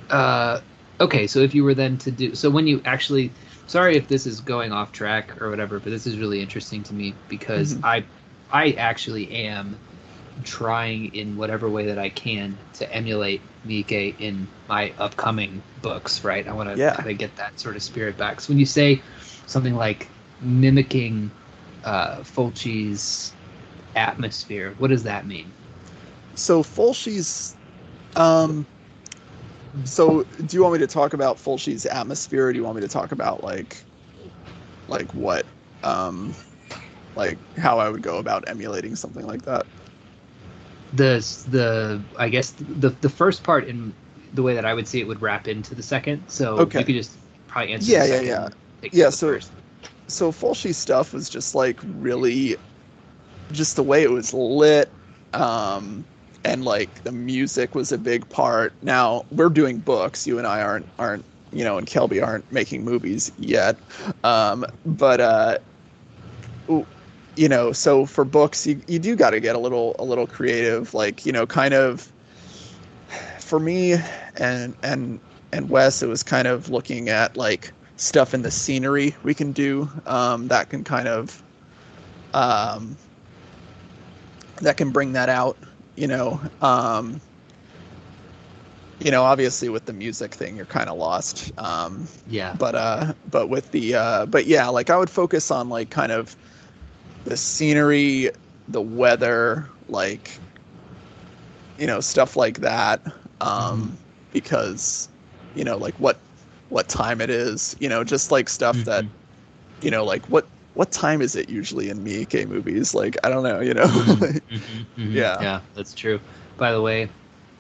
uh, okay, so if you were then to do so when you actually, sorry if this is going off track or whatever, but this is really interesting to me because Mhm. I I actually am trying in whatever way that I can to emulate Miike in my upcoming books, right? I want to Yeah. kind of get that sort of spirit back. So when you say something like mimicking uh, Fulci's atmosphere, what does that mean? So Fulci's, um, so do you want me to talk about Fulci's atmosphere, or do you want me to talk about like, like what, um, like how I would go about emulating something like that? The the I guess the the first part in the way that I would see it would wrap into the second. So Okay. you could just probably answer. Yeah, the yeah, second yeah. Yeah, so- first. so Fulci stuff was just like really just the way it was lit um and like the music was a big part now we're doing books you and i aren't aren't you know and kelby aren't making movies yet um but uh you know so for books you, you do got to get a little a little creative like you know kind of for me and and and wes it was kind of looking at like stuff in the scenery we can do um, that can kind of um, that can bring that out you know um, you know obviously with the music thing you're kind of lost um, Yeah. but uh but with the uh but yeah like i would focus on like kind of the scenery the weather like you know stuff like that um because you know like what what time it is you know just like stuff that Mhm. you know like what what time is it usually in Miike movies like i don't know you know Mhm, mhm, mhm. Yeah. Yeah, that's true. By the way,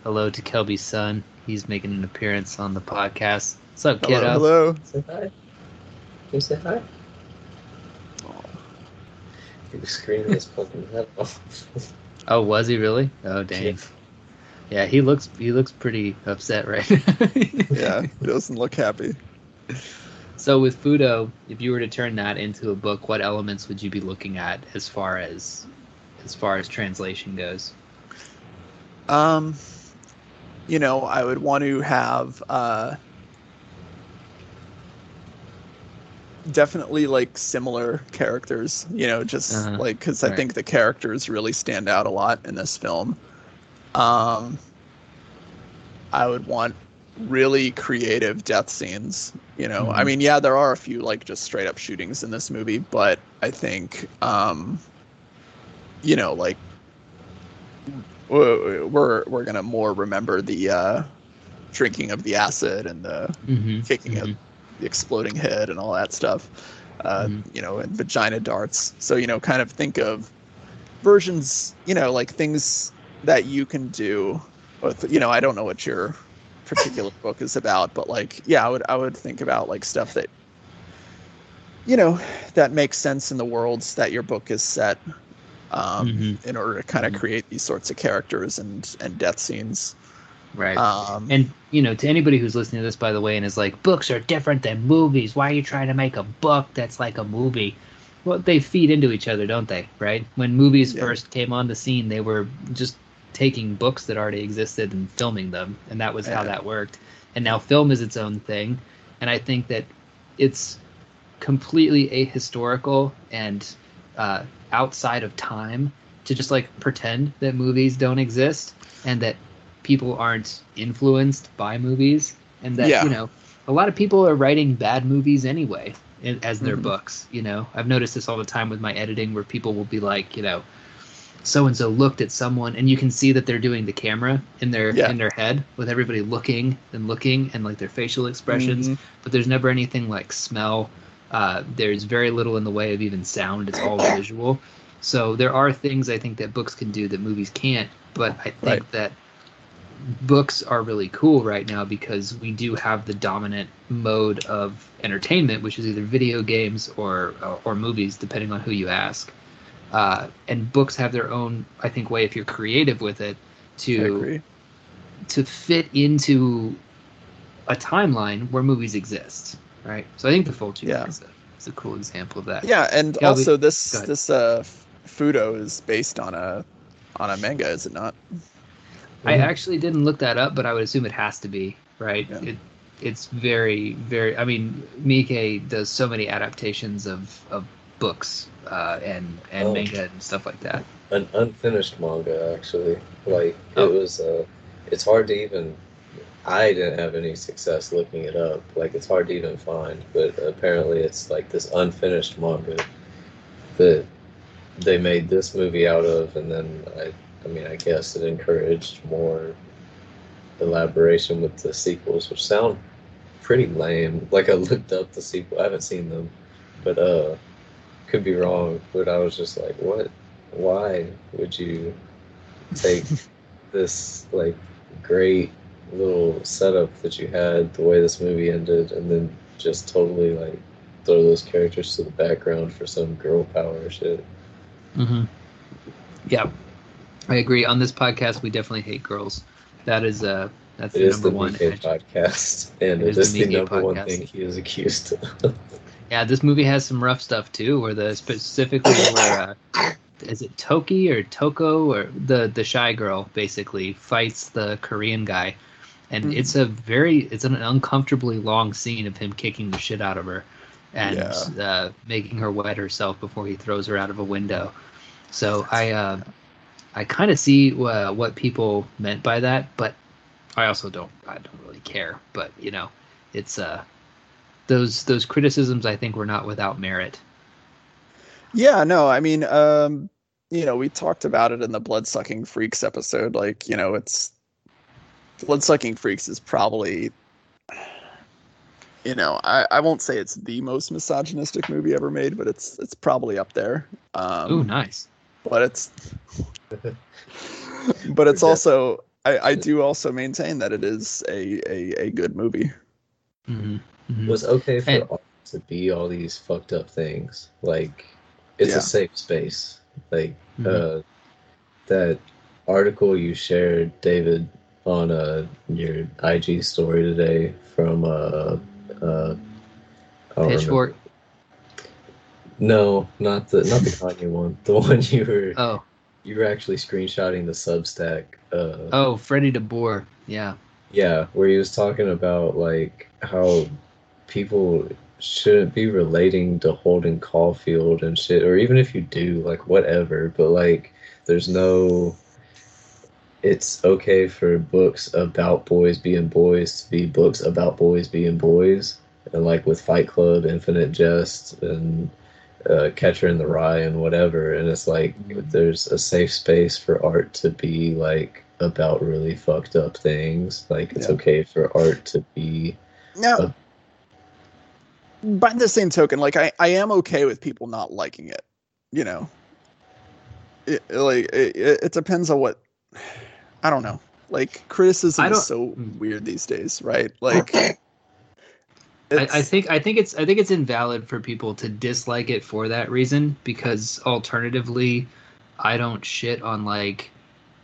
hello to Kelby's son. He's making an appearance on the podcast. What's up, hello, kiddo? hello Say hi. Can you say hi? He was screaming his fucking head off. Oh, was he really? Oh, dang. Yeah. Yeah, he looks he looks pretty upset right now. yeah he doesn't look happy So with Fudo, if you were to turn that into a book, what elements would you be looking at as far as as far as translation goes? Um, you know, I would want to have uh, definitely like similar characters. You know, just Uh-huh. like because I Right. think the characters really stand out a lot in this film. Um, I would want really creative death scenes. You know, I Mhm. mean, yeah, there are a few like just straight up shootings in this movie, but I think, um, you know, like we're we're gonna more remember the uh, drinking of the acid and the Mm-hmm. kicking of the exploding head and all that stuff. Uh, Mhm. You know, and vagina darts. So you know, kind of think of versions. You know, like things that you can do. With you know, I don't know what your particular book is about, but like, yeah, I would I would think about like stuff that you know that makes sense in the worlds that your book is set um, Mhm. in order to kind of Mhm. create these sorts of characters and and death scenes. Right. Um, And you know, to anybody who's listening to this, by the way, and is like, books are different than movies. Why are you trying to make a book that's like a movie? Well, they feed into each other, don't they? Right? When movies Yeah. first came on the scene, they were just taking books that already existed and filming them, and that was how that worked. And now film is its own thing, and I think that it's completely ahistorical and uh, outside of time to just like pretend that movies don't exist and that people aren't influenced by movies and that Yeah. you know a lot of people are writing bad movies anyway as their Mhm. books you know i've noticed this all the time with my editing where people will be like you know so and so looked at someone and you can see that they're doing the camera in their Yeah. in their head with everybody looking and looking and like their facial expressions Mhm. but there's never anything like smell. Uh, there's very little in the way of even sound. It's all visual. So there are things I think that books can do that movies can't. But I think Right. that books are really cool right now because we do have the dominant mode of entertainment, which is either video games or or movies, depending on who you ask. Uh, and books have their own, I think, way if you're creative with it to to fit into a timeline where movies exist, right? So I think the Fulci Yeah. is a, is a cool example of that. Yeah, and Yeah, we- also this this uh, Fudo is based on a on a manga, is it not? I actually didn't look that up, but I would assume it has to be, right? Yeah. It it's very very. I mean, Miike does so many adaptations of of books uh, and and Oh. manga and stuff like that. An unfinished manga, actually. Like Oh. it was. Uh, it's hard to even. I didn't have any success looking it up. Like it's hard to even find. But apparently, it's like this unfinished manga that they made this movie out of, and then I. I mean, I guess it encouraged more elaboration with the sequels, which sound pretty lame. Like I looked up the sequel. I haven't seen them, but uh, could be wrong. But I was just like, what? Why would you take this like great little setup that you had, the way this movie ended, and then just totally like throw those characters to the background for some girl power shit. Mm-hmm. Yeah, I agree. On this podcast, we definitely hate girls. That is uh that's It the is number the one. Podcast, and It it is is the the Nikkei number one thing he is accused of. Yeah, this movie has some rough stuff too, where the specifically where uh, is it Toki or Toko or the the shy girl basically fights the Korean guy, and Mhm. it's a very it's an uncomfortably long scene of him kicking the shit out of her, and Yeah. uh, making her wet herself before he throws her out of a window. So I uh, I kind of see uh, what people meant by that, but I also don't I don't really care. But you know, it's uh those those criticisms I think were not without merit. Yeah, no, I mean, um, you know, we talked about it in the blood sucking freaks episode. Like, you know, it's blood sucking freaks is probably, you know, I, I won't say it's the most misogynistic movie ever made, but it's it's probably up there. Um, Ooh, nice. But it's but it's also I, I do also maintain that it is a a, a good movie. hmm It was okay for And- art to be all these fucked up things. Like, it's Yeah. a safe space. Like, Mhm. uh, that article you shared, David, on uh, your IG story today from uh, uh, I don't remember. Pitchfork. No, not the not the Kanye one. The one you were Oh, you were actually screenshotting the Substack. Uh, oh, Freddie DeBoer. Yeah. Yeah, where he was talking about like how people shouldn't be relating to Holden Caulfield and shit, or even if you do, like whatever, but like there's no it's okay for books about boys being boys to be books about boys being boys. And like with Fight Club, Infinite Jest, and uh, Catcher in the Rye, and whatever. And it's like there's a safe space for art to be like about really fucked up things. Like it's Yeah. okay for art to be. No. Uh, by the same token, like I, I am okay with people not liking it. You know, it, like it, it it depends on what. I don't know. Like criticism is so weird these days, right? Like, I, I think I think it's I think it's invalid for people to dislike it for that reason because alternatively, I don't shit on like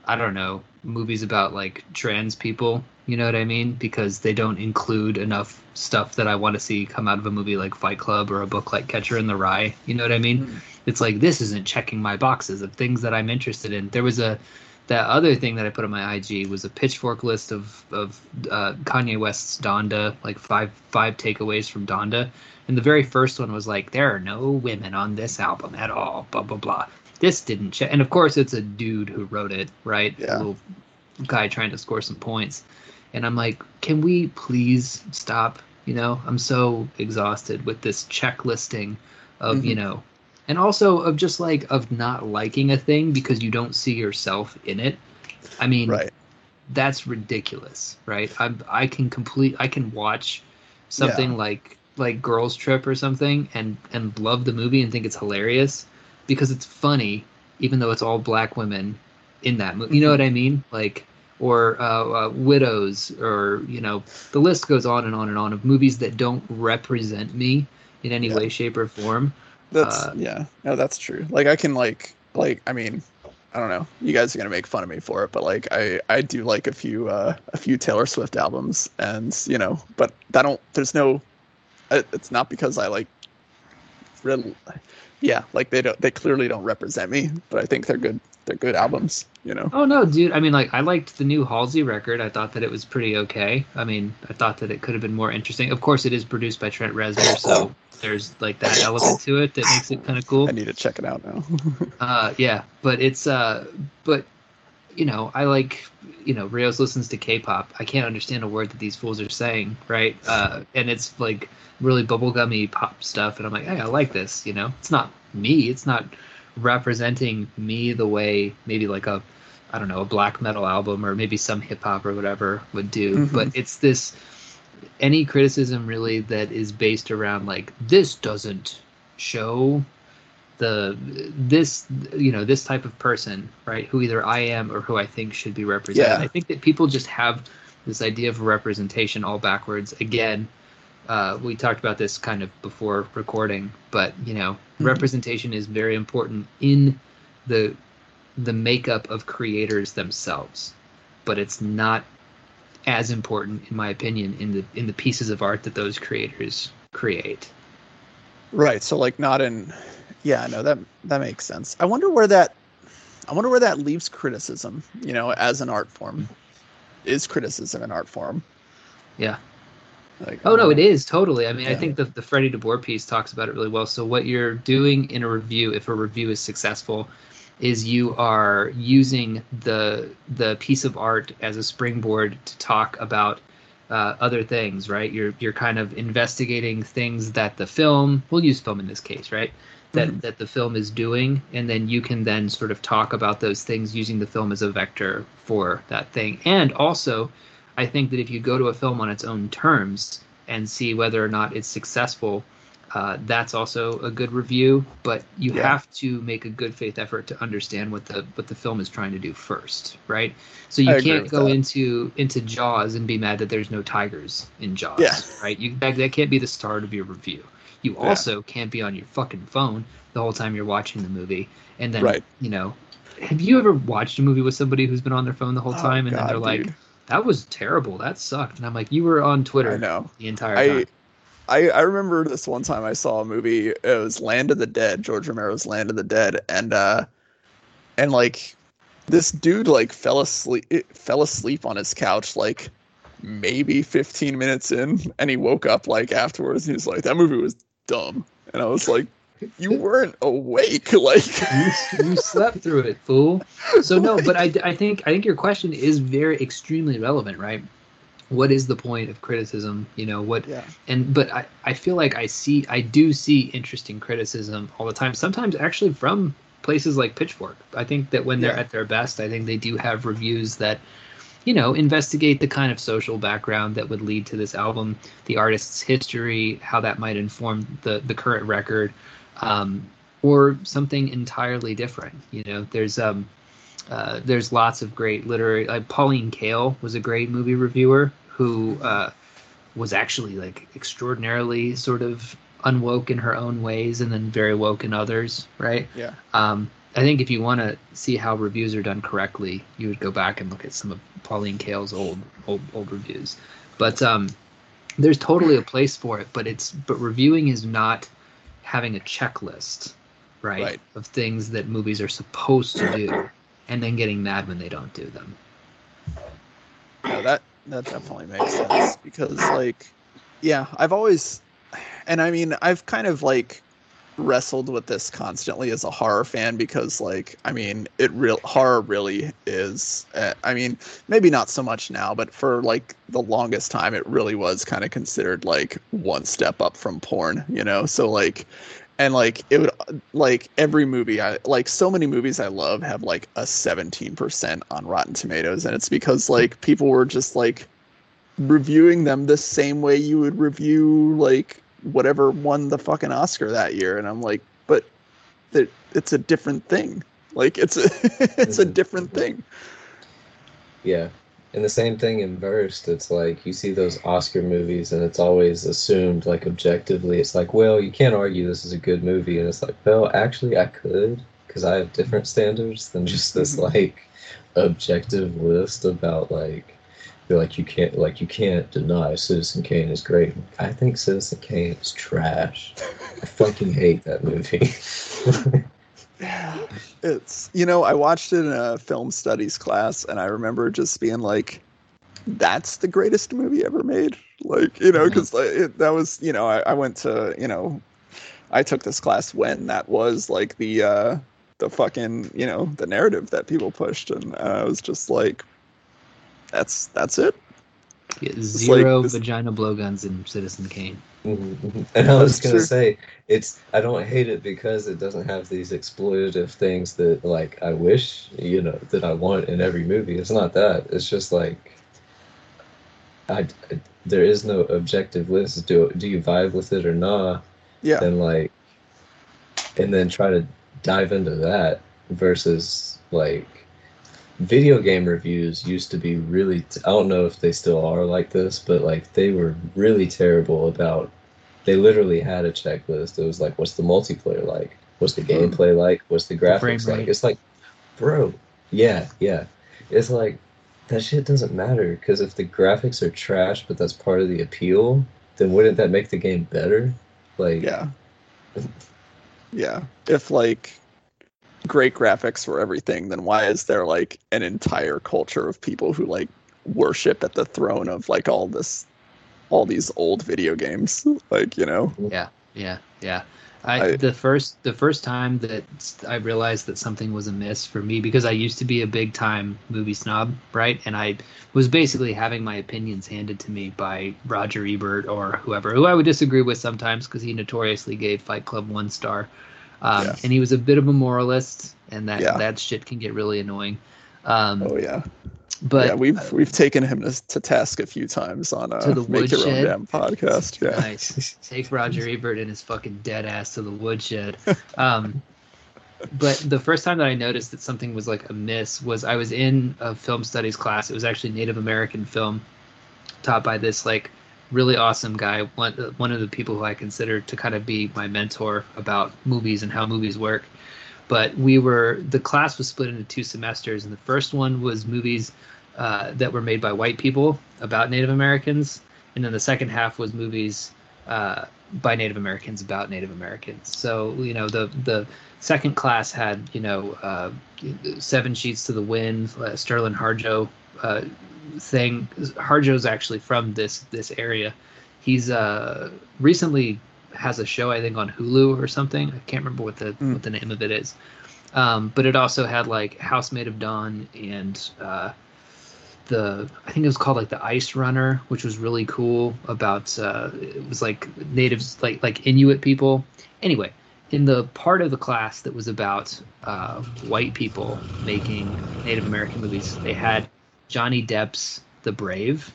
I don't know movies about like trans people. You know what I mean? Because they don't include enough stuff that I want to see come out of a movie like Fight Club or a book like Catcher in the Rye. You know what I mean? Mhm. It's like this isn't checking my boxes of things that I'm interested in. There was a that other thing that I put on my IG was a pitchfork list of of uh, Kanye West's Donda, like five five takeaways from Donda, and the very first one was like there are no women on this album at all, blah blah blah. This didn't check, and of course it's a dude who wrote it, right? Yeah. A little guy trying to score some points, and I'm like, can we please stop? You know, I'm so exhausted with this checklisting of you Mhm. know and also of just like of not liking a thing because you don't see yourself in it i mean right. that's ridiculous right i i can complete i can watch something Yeah. like like girls trip or something and and love the movie and think it's hilarious because it's funny even though it's all black women in that movie you know what i mean like or uh, uh, widows or you know the list goes on and on and on of movies that don't represent me in any Yeah. way shape or form That's uh, yeah. No, that's true. Like I can like like I mean, I don't know. You guys are gonna make fun of me for it, but like I I do like a few uh a few Taylor Swift albums, and you know, but that don't. There's no. It's not because I like. Really, yeah, like they don't. They clearly don't represent me, but I think they're good. They're good albums. You know. Oh no, dude. I mean, like, I liked the new Halsey record. I thought that it was pretty okay. I mean, I thought that it could have been more interesting. Of course, it is produced by Trent Reznor, so there's like that element to it that makes it kind of cool. I need to check it out now. Uh, yeah, but it's uh, but you know, I like you know, Rios listens to K-pop. I can't understand a word that these fools are saying, right? Uh, and it's like really bubblegummy pop stuff, and I'm like, hey, I like this. You know, it's not me. It's not representing me the way maybe like a I don't know a black metal album or maybe some hip hop or whatever would do. Mhm. But it's this any criticism really that is based around like this doesn't show the this you know this type of person right who either i am or who i think should be represented Yeah. i think that people just have this idea of representation all backwards again uh, we talked about this kind of before recording, but you know, Mhm. representation is very important in the the makeup of creators themselves, but it's not as important, in my opinion, in the in the pieces of art that those creators create. Right. So like not in yeah, no, that that makes sense. I wonder where that I wonder where that leaves criticism, you know, as an art form. Is criticism an art form? Yeah. Like Oh no, it is totally. I mean, I think the the Freddie DeBoer piece talks about it really well. So what you're doing in a review, if a review is successful, is you are using the the piece of art as a springboard to talk about uh, other things, right? You're you're kind of investigating things that the film. We'll use film in this case, right? That Mhm. that the film is doing, and then you can then sort of talk about those things using the film as a vector for that thing. And also, I think that if you go to a film on its own terms and see whether or not it's successful, uh, that's also a good review. But you Yeah. have to make a good faith effort to understand what the what the film is trying to do first, right? So you agree can't go that. into into Jaws and be mad that there's no tigers in Jaws, Yeah. right? You that, that can't be the start of your review. You Yeah. also can't be on your fucking phone the whole time you're watching the movie, and then Right. you know. Have you ever watched a movie with somebody who's been on their phone the whole Oh, time, and then God, they're like, dude. That was terrible. That sucked. And I'm like, you were on I Twitter know. the entire I, time. I I remember this one time I saw a movie. It was Land of the Dead, George Romero's Land of the Dead, and uh, and like this dude like fell asleep fell asleep on his couch like maybe 15 minutes in, and he woke up like afterwards. And he was like, "That movie was dumb," and I was like, "You weren't awake, like." you, you slept through it, fool. So no, but I, I think I think your question is very extremely relevant, right? What is the point of criticism? You know what? Yeah. And but I, I feel like I see I do see interesting criticism all the time. Sometimes actually from places like Pitchfork. I think that when they're Yeah. at their best, I think they do have reviews that you know investigate the kind of social background that would lead to this album, the artist's history, how that might inform the the current record, um, or something entirely different. You know, there's um uh, there's lots of great literary. Like Pauline Kael was a great movie reviewer who uh, was actually like extraordinarily sort of unwoke in her own ways, and then very woke in others. Right. Yeah. Um, I think if you want to see how reviews are done correctly, you would go back and look at some of Pauline Kael's old old old reviews. But um, there's totally a place for it. But it's but reviewing is not having a checklist, right, Right. of things that movies are supposed to do, and then getting mad when they don't do them. Yeah, that that definitely makes sense because like yeah, I've always and I mean, I've kind of like wrestled with this constantly as a horror fan because like I mean, it real horror really is uh, I mean, maybe not so much now, but for like the longest time it really was kind of considered like one step up from porn, you know? So like and like it would like every movie i like so many movies i love have like a 17% on rotten tomatoes and it's because like people were just like reviewing them the same way you would review like whatever won the fucking oscar that year and i'm like but it, it's a different thing like it's a it's a Mhm. different thing Yeah. And the same thing in Versed. It's like you see those Oscar movies and it's always assumed like objectively. It's like, well, you can't argue this is a good movie. And it's like, well, actually, I could because I have different standards than just this Mhm. like objective list about like, like, you can't, like, you can't deny Citizen Kane is great. I think Citizen Kane is trash. I fucking hate that movie. It's you know I watched it in a film studies class, and I remember just being like, "That's the greatest movie ever made." Like you know, because like, it- that was you know I, I went to you know I took this class when that was like the uh the fucking you know the narrative that people pushed, and I was just like, "That's that's it." Yeah, like zero this- vagina blowguns in Citizen Kane. Mhm, mhm. And I was gonna true. say it's I don't hate it because it doesn't have these exploitative things that like I wish you know that I want in every movie. It's not that. It's just like I, I- there is no objective list. Do do you vibe with it or not? Yeah, And like, and then try to dive into that versus like video game reviews used to be really t- i don't know if they still are like this but like they were really terrible about they literally had a checklist. It was like what's the multiplayer like? What's the gameplay like? What's the graphics like? it's like bro yeah yeah. It's like that shit doesn't matter because if the graphics are trash but that's part of the appeal then wouldn't that make the game better? Like Yeah. Yeah. If like great graphics for everything, then why is there like an entire culture of people who like worship at the throne of like all this all these old video games? Like, you know. Yeah, yeah, yeah. I, I- the first the first time that I realized that something was amiss for me because I used to be a big time movie snob, right? And I was basically having my opinions handed to me by Roger Ebert or whoever, who I would disagree with sometimes because he notoriously gave Fight Club one star, um, Yeah. and he was a bit of a moralist, and that Yeah. that shit can get really annoying. Um, Oh yeah. but yeah, we've we've taken him to, to task a few times on uh To the Make Your Own Woodshed? Damn podcast. Yeah. Nice. Take Roger Ebert and his fucking dead ass to the woodshed. Um, but the first time that I noticed that something was like amiss was I was in a film studies class. It was actually Native American film, taught by this like really awesome guy. One one of the people who I consider to kind of be my mentor about movies and how movies work. But we were the class was split into two semesters, and the first one was movies uh, that were made by white people about Native Americans, and then the second half was movies uh, by Native Americans about Native Americans. So you know the the second class had you know uh, Seven Sheets to the Wind, uh, Sterlin Harjo uh, thing. Harjo's actually from this this area. He's uh, recently has a show I think on Hulu or something. I can't remember what the Mm. what the name of it is. Um, but it also had like House Made of Dawn and uh, the I think it was called like the Ice Runner, which was really cool. About uh, it was like natives, like like Inuit people. Anyway, in the part of the class that was about uh, white people making Native American movies, they had Johnny Depp's The Brave,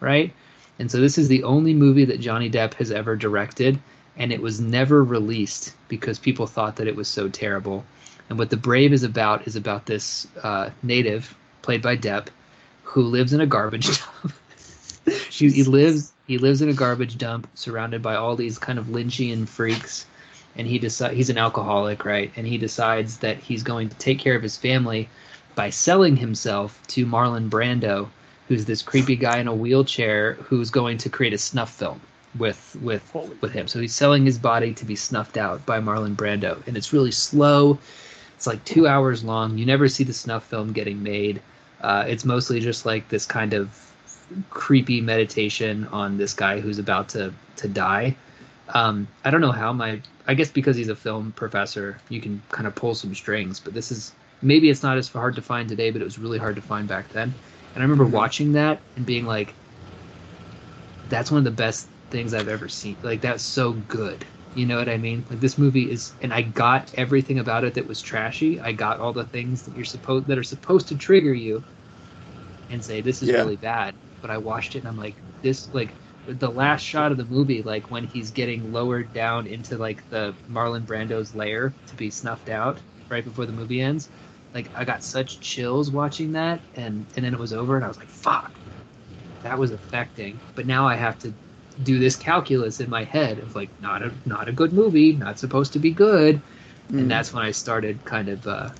right? And so this is the only movie that Johnny Depp has ever directed, and it was never released because people thought that it was so terrible. And what The Brave is about is about this uh, native played by Depp who lives in a garbage dump. she, he lives he lives in a garbage dump surrounded by all these kind of Lynchian freaks, and he decides he's an alcoholic, right? And he decides that he's going to take care of his family by selling himself to Marlon Brando, who's this creepy guy in a wheelchair who's going to create a snuff film with with Holy- with him. So he's selling his body to be snuffed out by Marlon Brando, and it's really slow. It's like two hours long. You never see the snuff film getting made. Uh, it's mostly just like this kind of creepy meditation on this guy who's about to to die. Um, I don't know how my I guess because he's a film professor, you can kind of pull some strings. But this is maybe it's not as hard to find today, but it was really hard to find back then. And I remember Mhm. watching that and being like, "That's one of the best things I've ever seen. Like that's so good." You know what I mean? Like this movie is, and I got everything about it that was trashy. I got all the things that you're supposed that are supposed to trigger you, and say this is Yeah. really bad. But I watched it and I'm like, this like the last shot of the movie, like when he's getting lowered down into like the Marlon Brando's lair to be snuffed out right before the movie ends. Like I got such chills watching that, and and then it was over, and I was like, fuck, that was affecting. But now I have to do this calculus in my head of like not a not a good movie, not supposed to be good, Mm. and that's when I started kind of uh,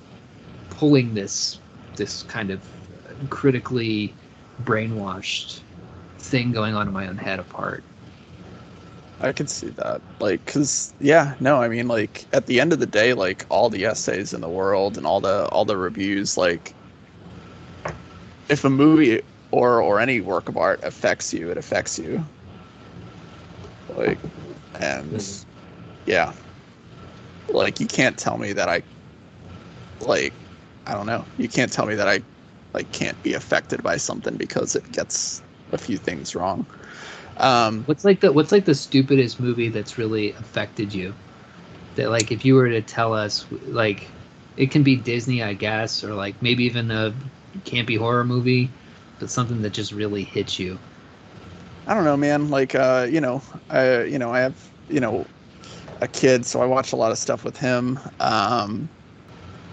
pulling this this kind of critically brainwashed thing going on in my own head apart. I could see that. Like, cause yeah, no, I mean, like at the end of the day, like all the essays in the world and all the all the reviews, like if a movie or or any work of art affects you, it affects you. Like, and Mhm. yeah, like you can't tell me that I, like, I don't know, you can't tell me that I, like, can't be affected by something because it gets a few things wrong. Um, What's like the what's like the stupidest movie that's really affected you? That like if you were to tell us like it can be Disney, I guess, or like maybe even a campy horror movie, but something that just really hits you. I don't know, man. Like, uh, you know, I, you know, I have, you know, a kid, so I watch a lot of stuff with him. Um,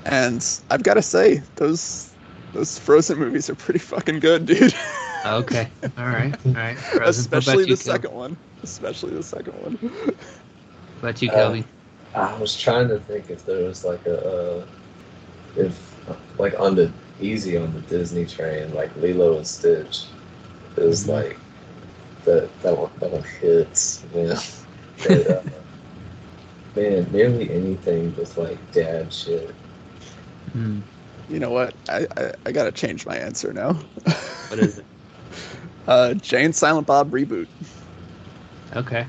and I've got to say, those, Those Frozen movies are pretty fucking good, dude. Okay. All right. All right. Frozen. Especially the you, second one. Especially the second one. What about you, Uh, Kelby? I was trying to think if there was like a, uh, if like on the easy on the Disney train, like Lilo and Stitch, is was Mhm. like that that one that one hits, man. But, uh, man, nearly anything with like dad shit. Hmm. You know what? I, I, I gotta change my answer now. What is it? Uh, Jay and Silent Bob reboot. Okay.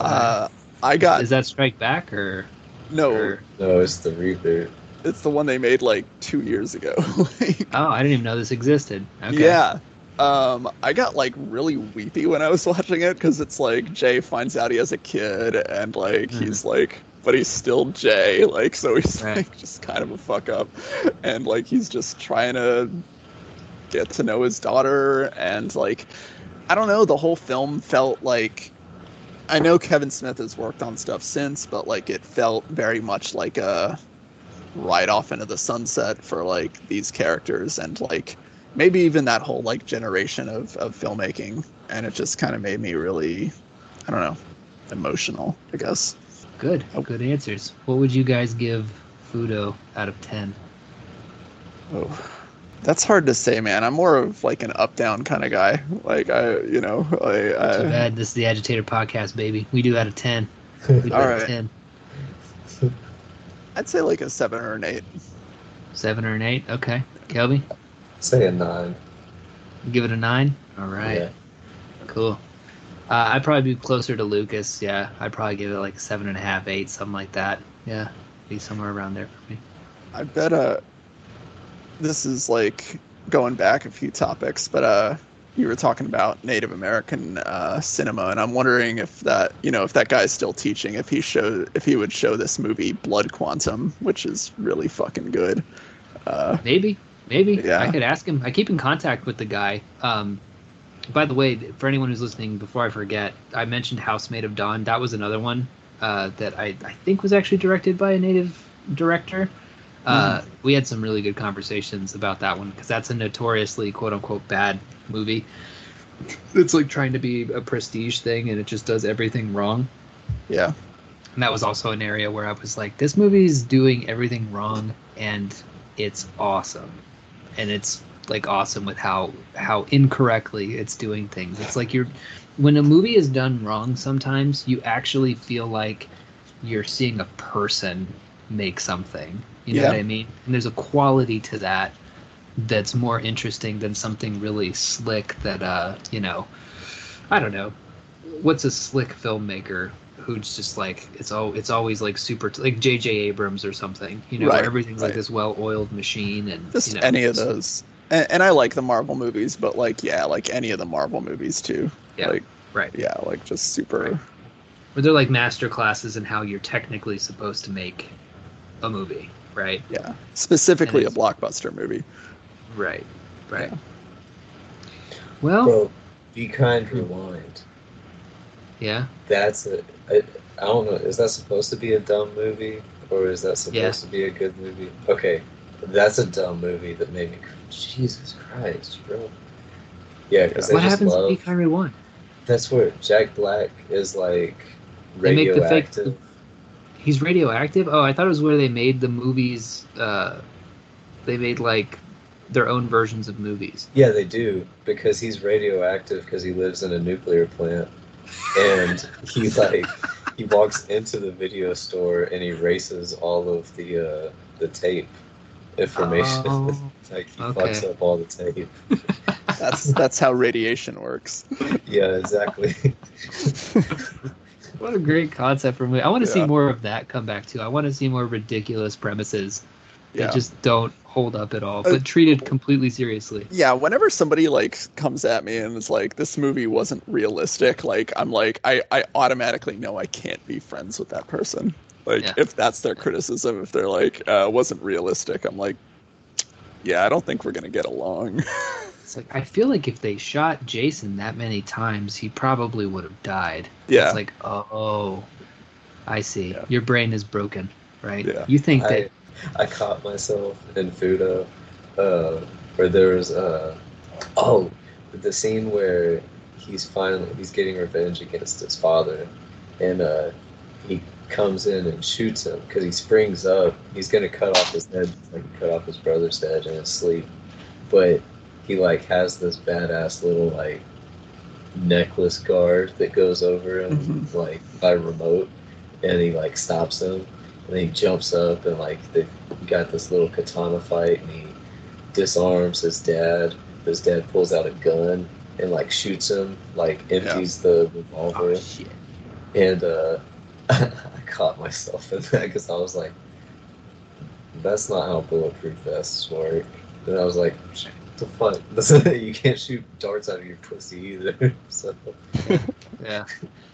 Uh, I got is that Strike Back or? no. or- No, it's the reboot. It's the one they made like two years ago. Like, Oh, I didn't even know this existed. Okay. Yeah. Um, I got like really weepy when I was watching it because it's like Jay finds out he has a kid and like Mhm. he's like, but he's still Jay, like so he's Right. like just kind of a fuck up, and like he's just trying to get to know his daughter and like I don't know, the whole film felt like I know Kevin Smith has worked on stuff since, but like it felt very much like a ride off into the sunset for like these characters and like maybe even that whole like generation of, of filmmaking and it just kind of made me really i don't know emotional i guess Good. Oh. Good answers. What would you guys give Fudo out of ten? oh that's hard to say man i'm more of like an up down kind of guy like i you know I, Too I, bad. This is the Agitator podcast, baby. We do out of ten. We do All out of ten. i'd say like a seven or an eight Seven or an eight. Okay. Kelby, Say a nine. give it a nine. All right. Yeah. Cool. Uh, I'd probably be closer to Lucas. Yeah, I'd probably give it like seven and a half, eight, something like that. Yeah, be somewhere around there for me. I bet uh this is like going back a few topics, but uh you were talking about Native American uh, cinema, and I'm wondering if that you know if that guy's still teaching, if he show if he would show this movie Blood Quantum, which is really fucking good. Uh, Maybe, maybe. Yeah. I could ask him. I keep in contact with the guy. Um, by the way, for anyone who's listening, before I forget, I mentioned House Made of Dawn. That was another one uh, that I, I think was actually directed by a native director. Uh, We had some really good conversations about that one because that's a notoriously quote unquote bad movie. It's like trying to be a prestige thing and it just does everything wrong. yeah, And that was also an area where I was like, this movie's doing everything wrong and it's awesome. And it's like awesome with how how incorrectly it's doing things. It's like you're when a movie is done wrong sometimes you actually feel like you're seeing a person make something. You know Yeah. what I mean? And there's a quality to that that's more interesting than something really slick that uh, you know, I don't know. What's a slick filmmaker who's just like it's all it's always like super like J.J. Abrams or something, you know, where Right, everything's like this well-oiled machine and just you know, any of those. And, and I like the Marvel movies, but like yeah, like any of the Marvel movies too. Yeah, like right. yeah, like just super. Right. Where they're like master classes in how you're technically supposed to make a movie, right? Yeah, specifically a blockbuster movie. Right. Right. Yeah. Well, Bro, Be Kind Rewind. yeah. That's a. I, I don't know. Is that supposed to be a dumb movie or is that supposed Yeah. to be a good movie? Okay, that's a dumb movie that made me. Jesus Christ, bro. Yeah, because they What just happens love. in Be Kind Rewind? That's where Jack Black is like They make the fake- radioactive. He's radioactive. Oh, I thought it was where they made the movies. Uh, they made like their own versions of movies. Yeah, they do because he's radioactive because he lives in a nuclear plant, and he like he walks into the video store and erases all of the uh, the tape information. Oh, like he okay. fucks up all the tape. That's that's how radiation works. Yeah, exactly. What a great concept for a movie. I want to see more of that come back too. I want to see more ridiculous premises that Yeah. just don't hold up at all, Uh, but treated completely seriously. yeah whenever somebody like comes at me and is like this movie wasn't realistic like i'm like i i automatically know i can't be friends with that person like Yeah. if that's their criticism if they're like uh wasn't realistic i'm like yeah i don't think we're gonna get along It's like I feel like if they shot Jason that many times, he probably would have died. yeah It's like, oh, I see. Yeah. Your brain is broken, right? Yeah. You think I that I caught myself in Fudo uh, Or there was uh oh the scene where he's finally he's getting revenge against his father, and uh he comes in and shoots him because he springs up. He's gonna cut off his head like he cut off his brother's head in his sleep, but he like has this badass little like necklace guard that goes over him Mhm. like by remote and he like stops him and he jumps up and like they got this little katana fight and he disarms his dad his dad pulls out a gun and like shoots him like empties the revolver Oh, shit. and uh i caught myself in that because i was like that's not how bulletproof vests work and i was like the fuck you can't shoot darts out of your pussy either so Yeah,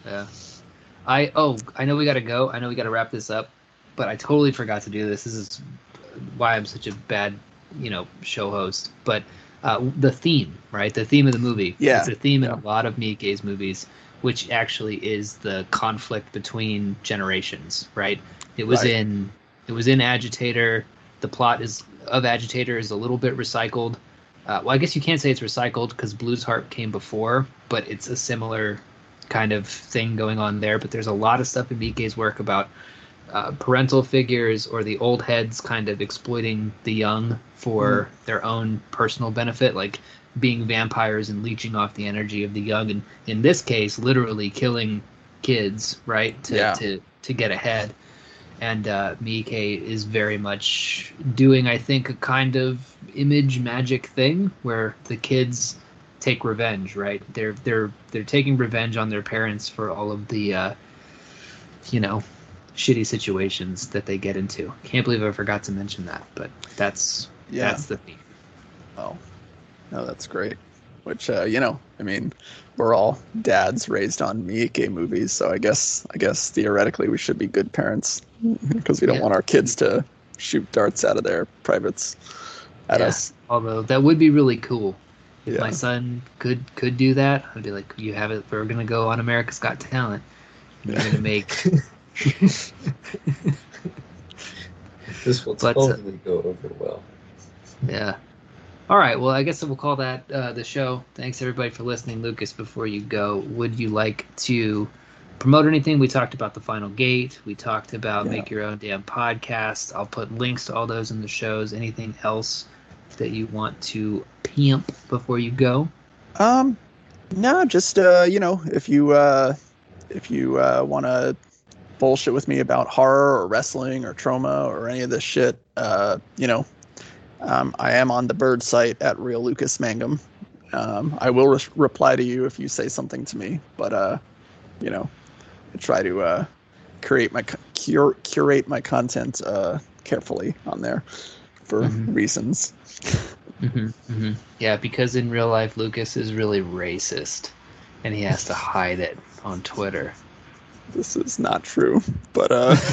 yeah. I oh, I know we got to go. I know we got to wrap this up, but I totally forgot to do this. This is why I'm such a bad, you know, show host. But uh, the theme, right? The theme of the movie. Yeah, It's a theme in a lot of Miike's movies, which actually is the conflict between generations, right? It was Right. in it was in Agitator. The plot is of Agitator is a little bit recycled. Uh, well, I guess you can't say it's recycled because Blues Harp came before, but it's a similar kind of thing going on there. But there's a lot of stuff in Miike's work about uh, parental figures or the old heads kind of exploiting the young for their own personal benefit, like being vampires and leeching off the energy of the young, and in this case, literally killing kids, right? To Yeah. to to get ahead. And uh, Miike is very much doing, I think, a kind of image magic thing where the kids take revenge, right? They're they're they're taking revenge on their parents for all of the, uh, you know, shitty situations that they get into. Can't believe I forgot to mention that, but that's Yeah. that's the theme. Oh, no, that's great. Which uh, you know, I mean, we're all dads raised on Miike movies, so I guess I guess theoretically we should be good parents because we don't Yeah. want our kids to shoot darts out of their privates at Yeah. us. Although that would be really cool. If Yeah. my son could could do that, I'd be like, "You have it. We're gonna go on America's Got Talent. You're gonna make." this will But, uh, totally go over well Yeah. All right. Well, I guess we'll call that uh, the show. Thanks everybody for listening. Lucas, before you go, would you like to promote anything? We talked about the final gate. We talked about Yeah. make your own damn podcast. I'll put links to all those in the shows. Anything else that you want to pimp before you go? Um, no, just uh, you know, if you uh, if you uh, want to bullshit with me about horror or wrestling or Troma or any of this shit, uh, you know, um, I am on the Bird site at Real Lucas Mangum. Um, I will re- reply to you if you say something to me, but uh, you know, I try to uh, create my co- cur- curate my content uh, carefully on there for Mhm. reasons. Mm-hmm, mm-hmm. Yeah, because in real life, Lucas is really racist, and he has to hide it on Twitter. This is not true, but uh.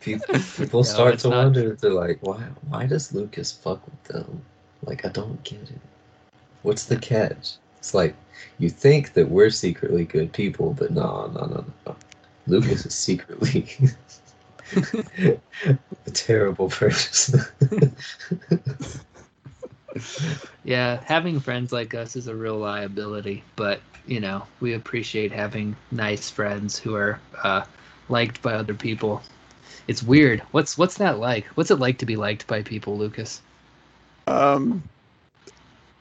People, people No, start it's to not. wonder. They're like, "Why? Why does Lucas fuck with them? Like, I don't get it. What's the catch?" It's like you think that we're secretly good people, but no, no, no, no. Lucas is secretly a terrible person. Yeah, having friends like us is a real liability, but you know, we appreciate having nice friends who are uh, liked by other people. It's weird. What's what's that like? What's it like to be liked by people, Lucas? Um,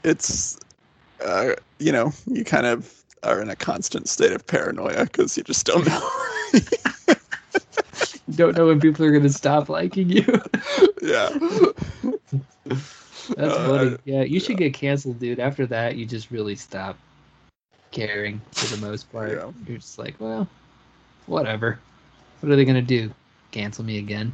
it's, uh, you know, you kind of are in a constant state of paranoia because you just don't know. Don't know when people are gonna stop liking you. yeah. That's Uh, funny. Yeah, you should get canceled, dude. After that, you just really stop caring for the most part. Yeah. You're just like, well, whatever. What are they gonna do? Cancel me again?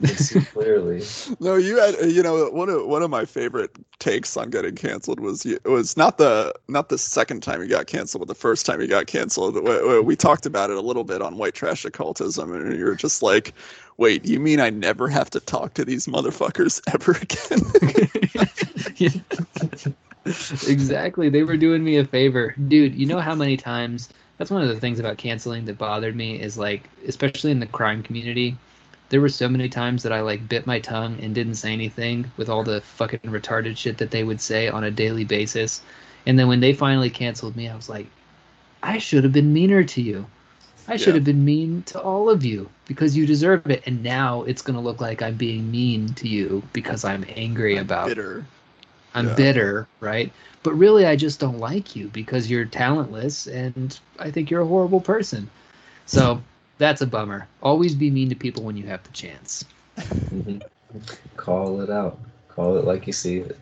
They see clearly. No, you had, you know, one of one of my favorite takes on getting canceled was you- it was not the not the second time you got canceled, but the first time you got canceled. We, we- we talked about it a little bit on white trash occultism, and you're just like, "Wait, you mean I never have to talk to these motherfuckers ever again?" exactly. They were doing me a favor. Dude, you know how many times that's one of the things about canceling that bothered me is like especially in the crime community, there were so many times that I like bit my tongue and didn't say anything with all the fucking retarded shit that they would say on a daily basis. And then when they finally canceled me, I was like, I should have been meaner to you. I should Yeah. have been mean to all of you because you deserve it. And now it's going to look like I'm being mean to you because I'm angry about Bitter. I'm Yeah. bitter, right? But really, I just don't like you because you're talentless and I think you're a horrible person. So that's a bummer. Always be mean to people when you have the chance. Call it out. Call it like you see it.